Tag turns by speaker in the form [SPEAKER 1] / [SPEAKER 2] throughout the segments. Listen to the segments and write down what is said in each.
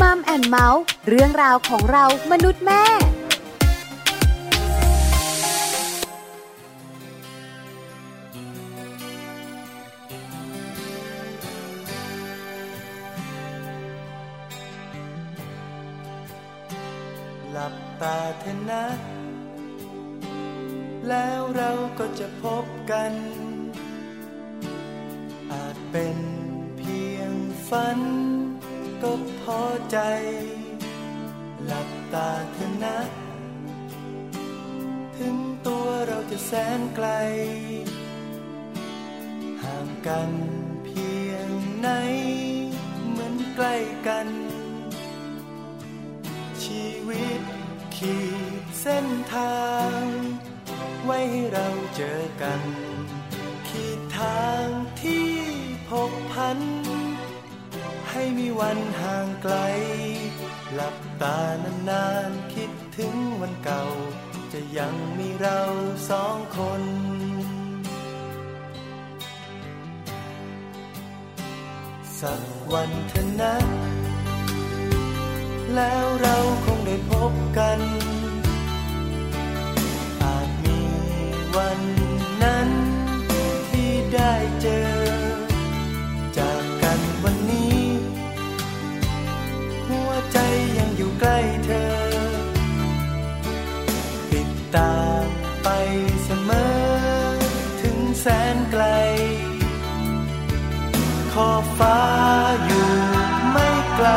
[SPEAKER 1] มัมแอนเมาส์เรื่องราวของเรามนุษย์แม่
[SPEAKER 2] หลับตาเถอะนะ แล้วเราก็จะพบกัน อาจเป็นเพียงฝัน ก็พอใจ หลับตาเถอะนะ ถึงตัวเราจะแสนไกล ห่างกันเพียงไหน เหมือนใกล้กัน ชีวิตขีดเส้นทาง ไว้ให้เราเจอกัน ขีดทางที่พบพัน ให้มีวันห่างไกล หลับตานานๆคิดถึงวันเก่า จะยังมีเราสองคนสักวันเถอะนะ แล้วเราคงได้พบกัน อาจมีวันนั้น กล้เธอ ติดตามไปเสมอ ถึงแสนไกล ขอฟ้าอยู่ไม่ไกล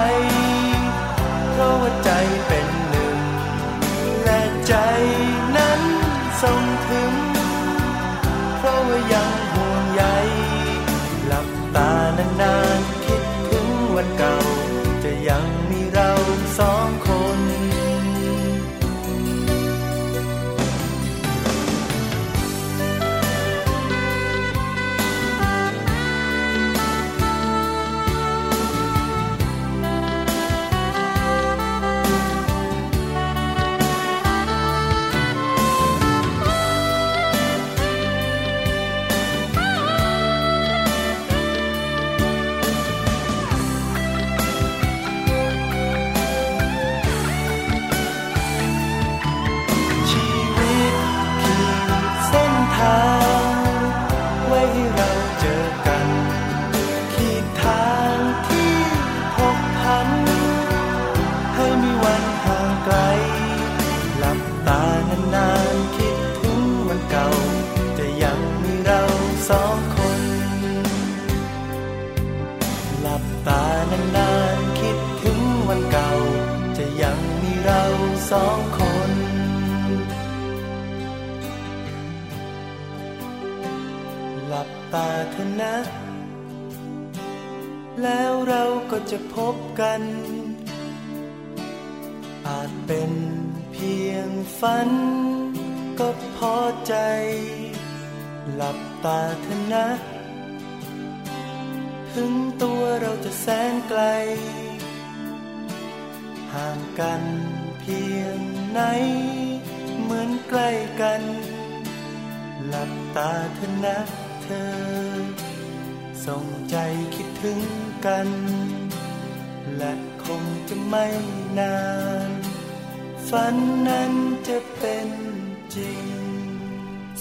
[SPEAKER 2] ไหน เหมือนใกล้กัน หลับตาเธอนะเธอ ส่งใจคิดถึงกัน และคงจะไม่นาน ฝันนั้นจะเป็นจริง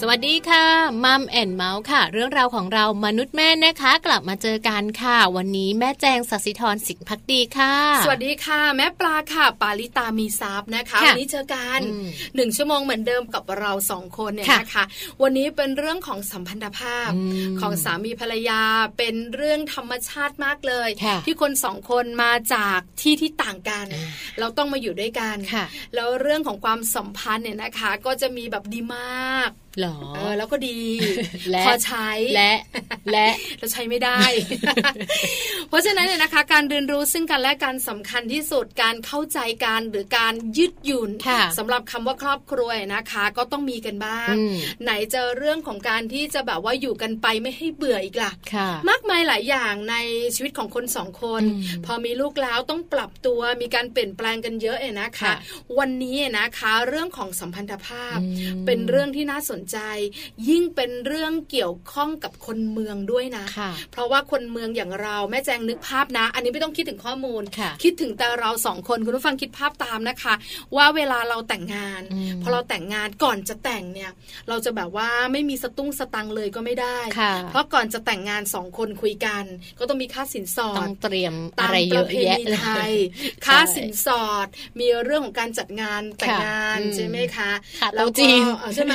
[SPEAKER 3] สวัสดีค่ะมัมแอนเมาส์ค่ะ เรื่องราวของเรามนุษย์แม่นะคะ กลับมาเจอกันค่ะ วันนี้แม่แจงสัสิธรสิงห์พักดีค่ะ
[SPEAKER 4] สวัสดีค่ะ แม่ปลาค่ะ ปาลิตามีซับนะคะ
[SPEAKER 3] ค่ะ
[SPEAKER 4] วันนี้เจอกัน
[SPEAKER 3] อืม
[SPEAKER 4] หนึ่งชั่วโมงเหมือนเดิมกับเราสองคนเนี่ย
[SPEAKER 3] ค่ะ
[SPEAKER 4] นะคะ วันนี้เป็นเรื่องของสัมพันธภาพ
[SPEAKER 3] อืม
[SPEAKER 4] ของสามีภรรยาเป็นเรื่องธรรมชาติมากเลย
[SPEAKER 3] ค่ะ
[SPEAKER 4] ที่คนสองคนมาจากที่ที่ต่างกัน
[SPEAKER 3] อ่า
[SPEAKER 4] เราต้องมาอยู่ด้วยกัน
[SPEAKER 3] ค่ะ
[SPEAKER 4] แล้วเรื่องของความสัมพันธ์เนี่ยนะคะ ก็จะมีแบบดีมาก
[SPEAKER 3] หรอ
[SPEAKER 4] เออแล้วก็ดี
[SPEAKER 3] และ
[SPEAKER 4] พอใช้
[SPEAKER 3] และและ
[SPEAKER 4] เราใช้ไม่ได้ เพราะฉะนั้นเนี่ยนะคะ การเรียนรู้ซึ่งกันและกันสำคัญที่สุดการเข้าใจกันหรือการยืดหยุ่น
[SPEAKER 3] ค่ะ
[SPEAKER 4] สำหรับคำว่าครอบครัวนะคะ ก็ต้องมีกันบ้าง
[SPEAKER 3] อืม
[SPEAKER 4] ไหนจะเรื่องของการที่จะแบบว่าอยู่กันไปไม่ให้เบื่ออีกล่ะ
[SPEAKER 3] ค่ะ
[SPEAKER 4] มากมายหลายอย่างในชีวิตของคนสองคน
[SPEAKER 3] อืม
[SPEAKER 4] พอมีลูกแล้วต้องปรับตัวมีการเปลี่ยนแปลงกันเยอะเองนะคะ
[SPEAKER 3] ค่ะ
[SPEAKER 4] วันนี้นะคะ เรื่องของสัมพันธภาพ
[SPEAKER 3] อืม
[SPEAKER 4] เป็นเรื่องที่น่าสนใจ ยิ่งเป็นเรื่องเกี่ยวข้องกับคนเมืองด้วยนะ
[SPEAKER 3] ค่ะ
[SPEAKER 4] เพราะว่าคนเมืองอย่างเราแม่แจงนึกภาพนะ อันนี้ไม่ต้องคิดถึงข้อมูล
[SPEAKER 3] ค่ะ
[SPEAKER 4] คิดถึงแต่เราสองคนคุณผู้ฟังคิดภาพตามนะคะ ว่าเวลาเราแต่งงาน
[SPEAKER 3] อืม
[SPEAKER 4] พอเราแต่งงานก่อนจะแต่งเนี่ย เราจะแบบว่าไม่มีสตุ้งสตังค์เลยก็ไม่ได้
[SPEAKER 3] ค่ะ
[SPEAKER 4] เพราะก่อนจะแต่งงานสองคนคุยกัน ก็ต้องมีค่าสินสอ
[SPEAKER 3] ต้อ
[SPEAKER 4] ด
[SPEAKER 3] งเตรียม
[SPEAKER 4] ตา
[SPEAKER 3] อะ
[SPEAKER 4] ม
[SPEAKER 3] ไร
[SPEAKER 4] ป
[SPEAKER 3] เย
[SPEAKER 4] ระ
[SPEAKER 3] อะ
[SPEAKER 4] เพ
[SPEAKER 3] แยะ
[SPEAKER 4] ณี
[SPEAKER 3] เลย
[SPEAKER 4] ไทยค่าสินสอดมีเรื่องของการจัดงานแต่งงาน
[SPEAKER 3] ค่ะ
[SPEAKER 4] ใช่ไหมคะ
[SPEAKER 3] ค่ะ
[SPEAKER 4] แล้ว
[SPEAKER 3] โต๊ะจี
[SPEAKER 4] ก็
[SPEAKER 3] น
[SPEAKER 4] เออใช่ไหม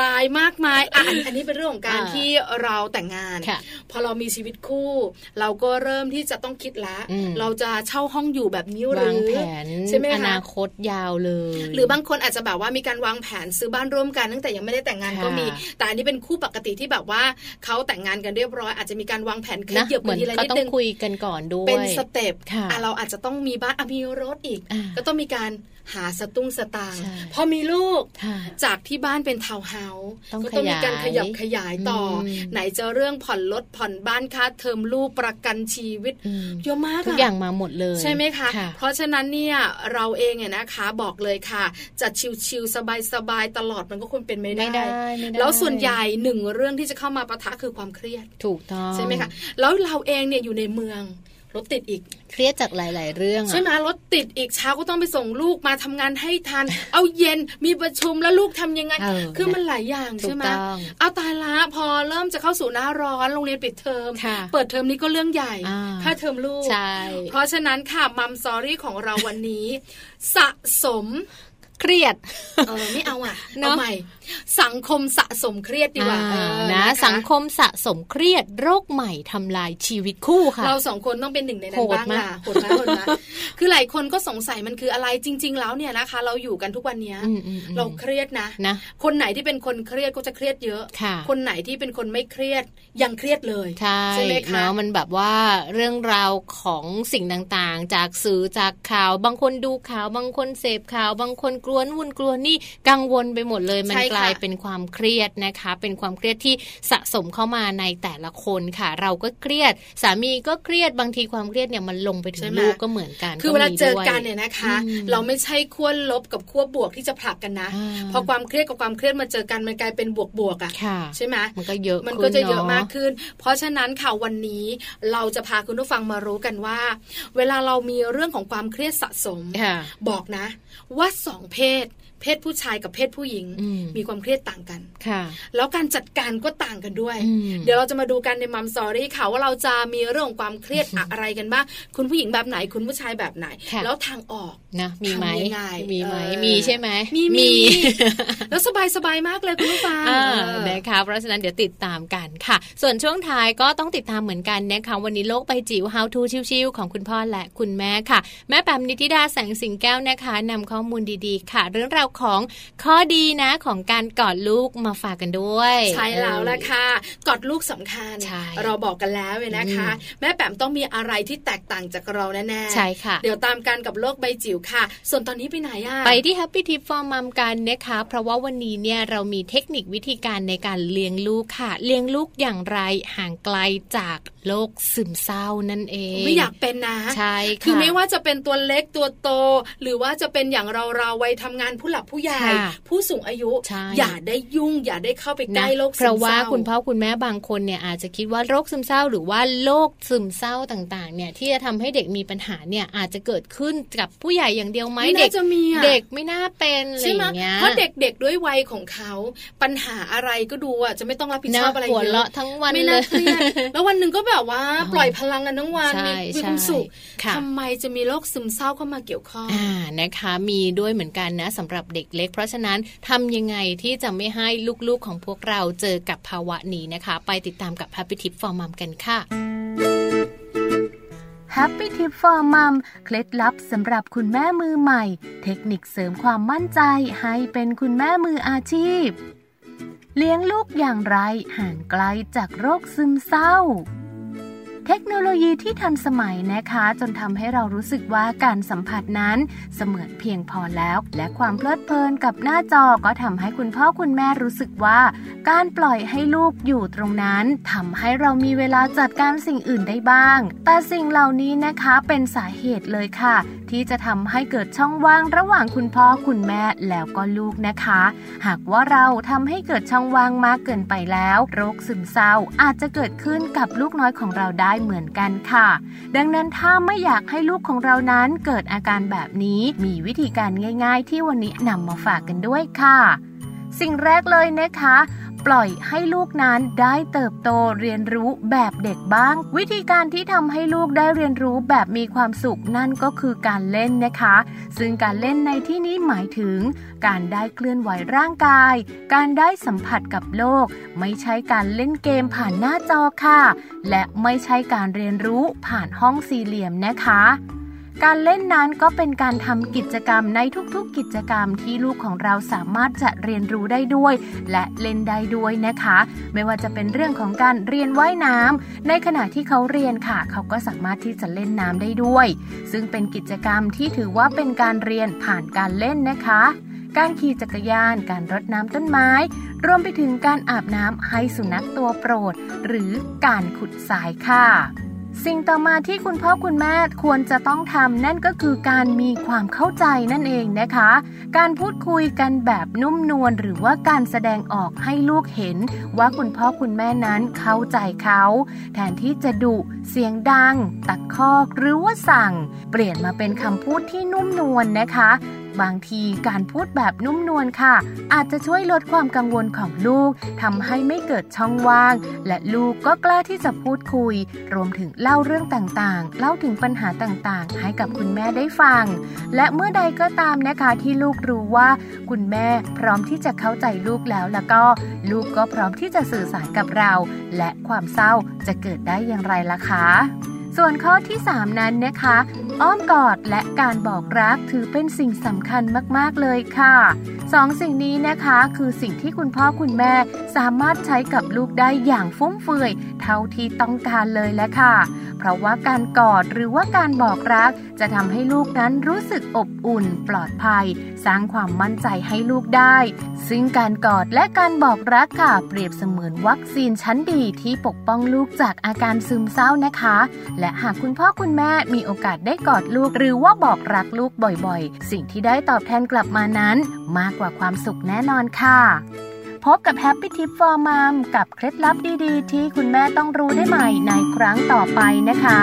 [SPEAKER 4] ลายมากมายอะอันอันนี้เป็นเรื่องของการ
[SPEAKER 3] อ่า
[SPEAKER 4] ที่เราแต่งงาน
[SPEAKER 3] ค่ะ
[SPEAKER 4] พอเรามีชีวิตคู่ เราก็เริ่มที่จะต้องคิดละ
[SPEAKER 3] อืม
[SPEAKER 4] เราจะเช่าห้องอยู่แบบนี้หรื
[SPEAKER 3] วาง
[SPEAKER 4] อ
[SPEAKER 3] แผน
[SPEAKER 4] ใช่ไหม
[SPEAKER 3] อ
[SPEAKER 4] คะ
[SPEAKER 3] นาคตยาวเลย
[SPEAKER 4] หรือบางคนอาจจะแบบว่ามีการวางแผนซื้อบ้านร่วมกันตั้งแต่ยังไม่ได้แต่งงาน
[SPEAKER 3] ค่ะ
[SPEAKER 4] ก็มี แต่อันนี้เป็นคู่ปกติที่แบบว่าเขาแต่งงานกันเรียบร้อย อาจจะมีการวางแผนข
[SPEAKER 3] นะ
[SPEAKER 4] ยับ
[SPEAKER 3] เหมือน
[SPEAKER 4] ทีละ
[SPEAKER 3] ก็
[SPEAKER 4] นิด
[SPEAKER 3] ต้อ
[SPEAKER 4] นึ
[SPEAKER 3] ง
[SPEAKER 4] ง
[SPEAKER 3] คุยกันก่อนด้วย
[SPEAKER 4] เป็นสเต็ป
[SPEAKER 3] ค่ะ
[SPEAKER 4] อะเราอาจจะต้องมีบ้านอะมีรถอีก
[SPEAKER 3] อ่า
[SPEAKER 4] ก็ต้องมีการ หาสตุ้งสตางค์
[SPEAKER 3] ใช่
[SPEAKER 4] พอมีลูก
[SPEAKER 3] ค่ะ
[SPEAKER 4] จากที่บ้านเป็นทาวน์เฮาส์
[SPEAKER 3] ต้อง
[SPEAKER 4] ก็ต้องมีการข
[SPEAKER 3] ขยาย
[SPEAKER 4] ยับขยายต่ออ
[SPEAKER 3] ม
[SPEAKER 4] ไหนจะเรื่องผ่อนรถผ่อนบ้านค่าเทอมลูกประกันชีวิต
[SPEAKER 3] อืม
[SPEAKER 4] เยอะมาก
[SPEAKER 3] ทุกะอย่างมาหมดเลย
[SPEAKER 4] ใช่ไหมคะ
[SPEAKER 3] ค่ะ
[SPEAKER 4] เพราะฉะนั้นเนี่ยเราเองเนี่ยนะคะบอกเลยค่ะจะชิวๆสบายๆตลอดมันก็คงเป็นไม่
[SPEAKER 3] ไม่
[SPEAKER 4] ได้
[SPEAKER 3] ได้ไม่ได้
[SPEAKER 4] แล้วส่วนใหญ่หนึ่งเรื่องที่จะเข้ามาปะทะคือความเครียด
[SPEAKER 3] ถูกต้อง
[SPEAKER 4] ใช่ไหมคะแล้วเราเองเนี่ยอยู่ในเมือง รถติดอีก
[SPEAKER 3] เครียดจากหลาย ๆ เรื่องอะ
[SPEAKER 4] ใช่ไหมรถติดอีกเช้าก็ต้องไปส่งลูกมาทำงานให้ทัน เอาเย็นมีประชุมแล้วลูกทำยังไง
[SPEAKER 3] เออ
[SPEAKER 4] คือมันหลายอย่าง
[SPEAKER 3] ถู
[SPEAKER 4] ใช่
[SPEAKER 3] ก
[SPEAKER 4] ไหม
[SPEAKER 3] ต้อง
[SPEAKER 4] เอาตายละพอเริ่มจะเข้าสู่หน้าร้อนโรงเรียนปิดเทอม
[SPEAKER 3] ค่ะ
[SPEAKER 4] เปิดเทอมนี้ก็เรื่องใหญ่
[SPEAKER 3] อ่า
[SPEAKER 4] ค่าเทอมลูก
[SPEAKER 3] ใช่
[SPEAKER 4] เพราะฉะนั้นค่ะมัมซอรี่ของเราวันนี้ สะสม
[SPEAKER 3] เครียด
[SPEAKER 4] เออไม่เอาอะ
[SPEAKER 3] เนอะ
[SPEAKER 4] เอาใหม่ สังคมสะสมเครียดดีกว่า
[SPEAKER 3] อ่า
[SPEAKER 4] เออ
[SPEAKER 3] นะ
[SPEAKER 4] ค
[SPEAKER 3] สังคมสะสมเครียดโรคใหม่ทำลายชีวิตคู่ค่ะ
[SPEAKER 4] เราสองคนต้องเป็นหนึ่งในนั้น
[SPEAKER 3] โหด
[SPEAKER 4] บ้าง
[SPEAKER 3] มาก
[SPEAKER 4] ล่ะโหดไหมโหดไหมคือหลายคนก็สงสัยมันคืออะไรจริง ๆ แล้วเนี่ยนะคะ เราอยู่กันทุกวันเนี้ย
[SPEAKER 3] อืมอืมอืม
[SPEAKER 4] เราเครียดนะ
[SPEAKER 3] นะ
[SPEAKER 4] คนไหนที่เป็นคนเครียดก็จะเครียดเยอะ
[SPEAKER 3] ค่ะ
[SPEAKER 4] คนไหนที่เป็นคนไม่เครียดยังเครียดเลย
[SPEAKER 3] ใช่
[SPEAKER 4] ไหมคะ
[SPEAKER 3] เนาะมันแบบว่าเรื่องราวของสิ่งต่างๆ จากสื่อจากข่าว บางคนดูข่าว บางคนเสพข่าว บางคนกลัววุ่นกลัวนี่กังวลไปหมดเลยมัน
[SPEAKER 4] ใช่ค่ะ
[SPEAKER 3] กลายเป็นความเครียดนะคะ เป็นความเครียดที่สะสมเข้ามาในแต่ละคนค่ะ เราก็เครียด สามีก็เครียดบางทีความเครียดเนี่ยมันลงไปถึ
[SPEAKER 4] ใช่
[SPEAKER 3] ง
[SPEAKER 4] ไหม
[SPEAKER 3] ลูกก็เหมือนกัน
[SPEAKER 4] คือเวลา
[SPEAKER 3] มี
[SPEAKER 4] เจอ
[SPEAKER 3] ด้วย
[SPEAKER 4] กันเนี่ยนะคะ
[SPEAKER 3] อืม
[SPEAKER 4] เราไม่ใช่ขั้วลบกับขั้วบวกที่จะผลักกันนะ
[SPEAKER 3] อ่า
[SPEAKER 4] พอความเครียดกับความเครียดมาเจอกันมันกลายเป็นบวกบวกๆอะ
[SPEAKER 3] ค่ะ
[SPEAKER 4] ใช่ไหม
[SPEAKER 3] มันก็เยอะ
[SPEAKER 4] มันก็จะเยอะ
[SPEAKER 3] ขึ้น
[SPEAKER 4] มากขึ้น เพราะฉะนั้นค่ะวันนี้เราจะพาคุณผู้ฟังมารู้กันว่า เวลาเรามีเรื่องของความเครียดสะสม
[SPEAKER 3] ค่ะ
[SPEAKER 4] บอกนะ ว่าสองเพศ เพศผู้ชายกับเพศผู้หญิง
[SPEAKER 3] อืม
[SPEAKER 4] มีความเครียดต่างกัน
[SPEAKER 3] ค่ะ
[SPEAKER 4] แล้วการจัดการก็ต่างกันด้วย
[SPEAKER 3] อืม
[SPEAKER 4] เดี๋ยวเราจะมาดูกันในมัมสอรี่ค่ะว่าเราจะมีเรื่องของความเครียดอะไรกันบ้างคุณผู้หญิงแบบไหนคุณผู้ชายแบบไหน
[SPEAKER 3] ค่ะ
[SPEAKER 4] แล้วทางออก
[SPEAKER 3] นะมีไหม
[SPEAKER 4] ทำยังไง
[SPEAKER 3] มีไหม
[SPEAKER 4] เออ
[SPEAKER 3] มีใช่ไหม
[SPEAKER 4] มีมีแล้วสบายสบายๆมากเลยคุณผู้ฟัง
[SPEAKER 3] อ่า
[SPEAKER 4] เออ
[SPEAKER 3] นะคะเพราะฉะนั้นเดี๋ยวติดตามกันค่ะ ส่วนช่วงท้ายก็ต้องติดตามเหมือนกันนะคะวันนี้โลกใบจิ๋ว How to ชิวๆของคุณพ่อและคุณแม่ค่ะ แม่แปมนิติดาแสงสิงแก้วนะคะนำข้อมูลดีๆ ค่ะ เรื่องราวของข้อดีนะของการกอดลูกมาฝากกันด้วย
[SPEAKER 4] ใช่แล้วละค่ะกอดลูกสำคัญ
[SPEAKER 3] ใช่
[SPEAKER 4] เราบอกกันแล้วเลยนะคะ
[SPEAKER 3] อื
[SPEAKER 4] แม่แปมต้องมีอะไรที่แตกต่างจากเราแน่ๆ
[SPEAKER 3] ใช่ค่ะ
[SPEAKER 4] เดี๋ยวตามกันกับโลกใบจิ๋วค่ะ ส่วนตอนนี้ไปไหนอะ
[SPEAKER 3] ไปที่ Happy Tip for Mom กันนะคะ เพราะว่าวันนี้เนี่ยเรามีเทคนิควิธีการในการเลี้ยงลูกค่ะ เลี้ยงลูกอย่างไรห่างไกลจากโรคซึมเศร้านั่นเอง
[SPEAKER 4] ไม่อยากเป็นนะ
[SPEAKER 3] ใช่ค่ะ
[SPEAKER 4] คือไม่ว่าจะเป็นตัวเล็กตัวโต หรือว่าจะเป็นอย่างเราเราวัยทำงานผู้หลักผู้ใหญ่
[SPEAKER 3] ค่ะ
[SPEAKER 4] ผู้สูงอายุ
[SPEAKER 3] ใช่
[SPEAKER 4] อย่าได้ยุ่งอย่าได้เข้าไปใกล้
[SPEAKER 3] นะ
[SPEAKER 4] โรคซึมเศ
[SPEAKER 3] เพราะว่า
[SPEAKER 4] ร้า
[SPEAKER 3] คุณพ่อคุณแม่บางคนเนี่ยอาจจะคิดว่าโรคซึมเศร้า หรือว่าโรคซึมเศร้าต่างๆ เนี่ยที่จะทำให้เด็กมีปัญหาเนี่ยอาจจะเกิดขึ้นกับผู้ใหญ่อย่างเดียวไหม
[SPEAKER 4] ไม่
[SPEAKER 3] เด็
[SPEAKER 4] น่ากจะมีอะ
[SPEAKER 3] เด็กไม่น่าเป็นอะไร
[SPEAKER 4] ใช่
[SPEAKER 3] อ
[SPEAKER 4] ไหม
[SPEAKER 3] ย่างเงี้ย
[SPEAKER 4] เพราะเด็กๆด้วยวัยของเขา ปัญหาอะไรก็ดูอะจะไม่ต้องรับผิดชอบอะไร
[SPEAKER 3] หัว
[SPEAKER 4] เย
[SPEAKER 3] เราะ
[SPEAKER 4] อะ
[SPEAKER 3] ทั้งวัน
[SPEAKER 4] ไม่
[SPEAKER 3] เล
[SPEAKER 4] น่ายเครียดแล้ววันหนึ่งก็แบบว่า
[SPEAKER 3] อ๋อ
[SPEAKER 4] ปล่อยพลังกันทั้งวัน
[SPEAKER 3] ใช่
[SPEAKER 4] มีมีความ
[SPEAKER 3] ใช่
[SPEAKER 4] สุข
[SPEAKER 3] ค่ะ
[SPEAKER 4] ทำไมจะมีโรคซึมเศร้าเข้ามาเกี่ยวข้อง
[SPEAKER 3] อ่านะคะ มีด้วยเหมือนกันนะสำหรับเด็กเล็ก เพราะฉะนั้นทำยังไงที่จะไม่ให้ลูกๆของพวกเราเจอกับภาวะนี้นะคะ ไปติดตามกับ Happy Tip for Mom กันค่ะ
[SPEAKER 1] Happy Tip for Mom เคล็ดลับสำหรับคุณแม่มือใหม่ เทคนิคเสริมความมั่นใจให้เป็นคุณแม่มืออาชีพ เลี้ยงลูกอย่างไรห่างไกลจากโรคซึมเศร้า
[SPEAKER 3] เทคโนโลยีที่ทันสมัยนะคะ จนทำให้เรารู้สึกว่าการสัมผัสนั้นเสมือนเพียงพอแล้ว และความเพลิดเพลินกับหน้าจอก็ทำให้คุณพ่อคุณแม่รู้สึกว่า การปล่อยให้ลูกอยู่ตรงนั้นทำให้เรามีเวลาจัดการสิ่งอื่นได้บ้าง แต่สิ่งเหล่านี้นะคะเป็นสาเหตุเลยค่ะ ที่จะทำให้เกิดช่องว่างระหว่างคุณพ่อคุณแม่แล้วก็ลูกนะคะ หากว่าเราทำให้เกิดช่องว่างมากเกินไปแล้ว โรคซึมเศร้าอาจจะเกิดขึ้นกับลูกน้อยของเราได้เหมือนกันค่ะ ดังนั้นถ้าไม่อยากให้ลูกของเรานั้นเกิดอาการแบบนี้มีวิธีการง่าย ๆ ที่วันนี้นำมาฝากกันด้วยค่ะ สิ่งแรกเลยนะคะ ปล่อยให้ลูกนั้นได้เติบโตเรียนรู้แบบเด็กบ้าง วิธีการที่ทำให้ลูกได้เรียนรู้แบบมีความสุขนั่นก็คือการเล่นนะคะ ซึ่งการเล่นในที่นี้หมายถึง การได้เคลื่อนไหวร่างกาย การได้สัมผัสกับโลก ไม่ใช่การเล่นเกมผ่านหน้าจอค่ะ และไม่ใช่การเรียนรู้ผ่านห้องสี่เหลี่ยมนะคะ การเล่นนั้นก็เป็นการทำกิจกรรมในทุกๆ กิจกรรมที่ลูกของเราสามารถจะเรียนรู้ได้ด้วย และเล่นได้ด้วยนะคะ ไม่ว่าจะเป็นเรื่องของการเรียนว่ายน้ำในขณะที่เขาเรียนค่ะ เขาก็สามารถที่จะเล่นน้ำได้ด้วย ซึ่งเป็นกิจกรรมที่ถือว่าเป็นการเรียนผ่านการเล่นนะคะการขี่จักรยาน การรดน้ำต้นไม้ รวมไปถึงการอาบน้ำให้สุนัขตัวโปรด หรือการขุดทรายค่ะ สิ่งต่อมาที่คุณพ่อคุณแม่ควรจะต้องทำนั่นก็คือการมีความเข้าใจนั่นเองนะคะ การพูดคุยกันแบบนุ่มนวลหรือว่าการแสดงออกให้ลูกเห็น ว่าคุณพ่อคุณแม่นั้นเข้าใจเขา แทนที่จะดุเสียงดังตักคอกหรือว่าสั่ง เปลี่ยนมาเป็นคำพูดที่นุ่มนวลนนะคะ บางทีการพูดแบบนุ่มนวลค่ะ อาจจะช่วยลดความกังวลของลูกทำให้ไม่เกิดช่องว่าง และลูกก็กล้าที่จะพูดคุย รวมถึงเล่าเรื่องต่างๆ เล่าถึงปัญหาต่างๆ ให้กับคุณแม่ได้ฟัง และเมื่อใดก็ตามนะคะที่ลูกรู้ว่าคุณแม่พร้อมที่จะเข้าใจลูกแล้วแล้วก็ ลูกก็พร้อมที่จะสื่อสารกับเรา และความเศร้าจะเกิดได้อย่างไรล่ะคะ ส่วนข้อที่ 3 นั้นนะคะ อ้อมกอดและการบอกรักถือเป็นสิ่งสำคัญมากๆเลยค่ะสองสิ่งนี้นะคะคือสิ่งที่คุณพ่อคุณแม่สามารถใช้กับลูกได้อย่างฟุ่มเฟือยเท่าที่ต้องการเลยแหละค่ะ เพราะว่าการกอดหรือว่าการบอกรัก จะทำให้ลูกนั้นรู้สึกอบอุ่น ปลอดภัย สร้างความมั่นใจให้ลูกได้ ซึ่งการกอดและการบอกรักค่ะ เปรียบเสมือนวัคซีนชั้นดีที่ปกป้องลูกจากอาการซึมเศร้านะคะและหากคุณพ่อคุณแม่มีโอกาสได้กอดลูก หรือว่าบอกรักลูกบ่อยๆ สิ่งที่ได้ตอบแทนกลับมานั้น มากกว่าความสุขแน่นอนค่ะ พบกับ Happy Tip for Mom กับเคล็ดลับดีๆ ที่คุณแม่ต้องรู้ได้ใหม่ในครั้งต่อไปนะคะ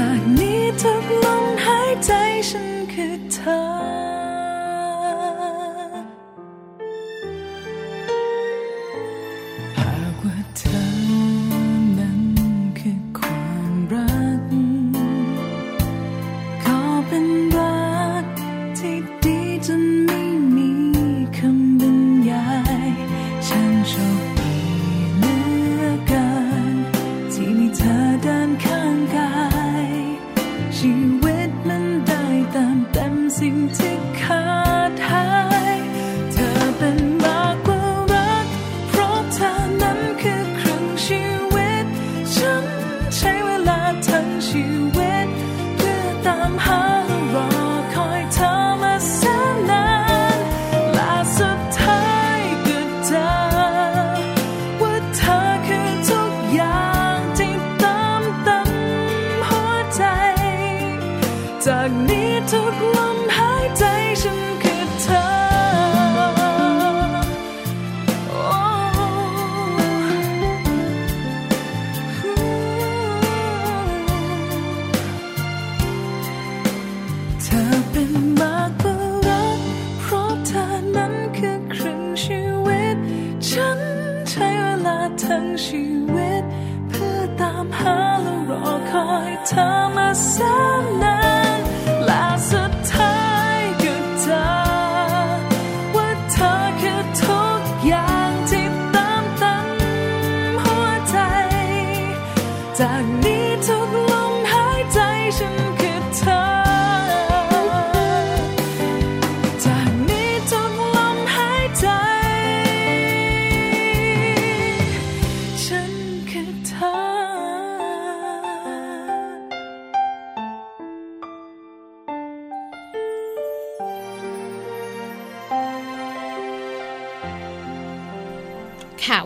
[SPEAKER 1] จากนี้ทุกลมหายใจฉันคือเธอ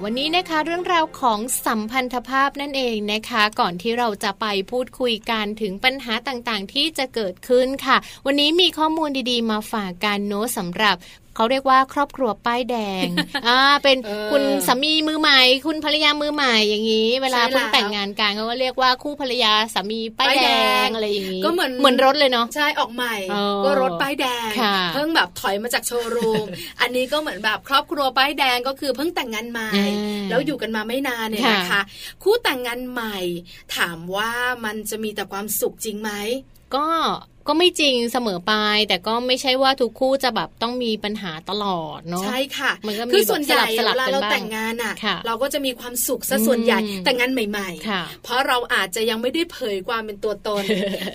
[SPEAKER 3] วันนี้นะคะเรื่องราวของสัมพันธภาพนั่นเองนะคะ ก่อนที่เราจะไปพูดคุยกันถึงปัญหาต่างๆ ที่จะเกิดขึ้นค่ะ วันนี้มีข้อมูลดีๆ มาฝากกันโน้ตสำหรับ เขาเรียกว่าครอบครัวป้ายแดงอ่าเป็น
[SPEAKER 4] เออ
[SPEAKER 3] คุณสามีมือใหม่ คุณภรรยามือใหม่อย่างนี้ เวลา
[SPEAKER 4] ใช่
[SPEAKER 3] เพิ่ง
[SPEAKER 4] แล้ว
[SPEAKER 3] แต่งงานกันเขาก็เรียกว่าคู่ภรรยาสามีป้าย
[SPEAKER 4] ป้าย
[SPEAKER 3] แด
[SPEAKER 4] แด
[SPEAKER 3] ง
[SPEAKER 4] ง
[SPEAKER 3] อะไรอย่างนี้
[SPEAKER 4] ก็เหมือน
[SPEAKER 3] เหมือนรถเลยเนาะ
[SPEAKER 4] ใช่ออกใหม่
[SPEAKER 3] เออ
[SPEAKER 4] ก็รถป้ายแดง
[SPEAKER 3] ค่ะ
[SPEAKER 4] เพิ่งแบบถอยมาจากโชว์รูมอันนี้ก็เหมือนแบบครอบครัวป้ายแดงก็คือเพิ่งแต่งงานใหม่
[SPEAKER 3] อ่า
[SPEAKER 4] แล้วอยู่กันมาไม่นานเนี่ย
[SPEAKER 3] ค่ะ
[SPEAKER 4] นะคะ คู่แต่งงานใหม่ ถามว่ามันจะมีแต่ความสุขจริงไหม
[SPEAKER 3] ก็ ก็ไม่จริงเสมอไป แต่ก็ไม่ใช่ว่าทุกคู่จะแบบต้องมีปัญหาตลอดเนาะ
[SPEAKER 4] ใช่ค่ะ
[SPEAKER 3] มันก็มี
[SPEAKER 4] คือส่วนใหญ่
[SPEAKER 3] แบบสลับๆ
[SPEAKER 4] เวลาเรา
[SPEAKER 3] กันบ้าง
[SPEAKER 4] แต่งงานอะ
[SPEAKER 3] ค่ะ
[SPEAKER 4] เราก็จะมีความสุขซะส่วนใหญ่
[SPEAKER 3] อืม
[SPEAKER 4] แต่งงานใหม่
[SPEAKER 3] ค่ะ
[SPEAKER 4] ๆเพราะเราอาจจะยังไม่ได้เผยความเป็นตัวตน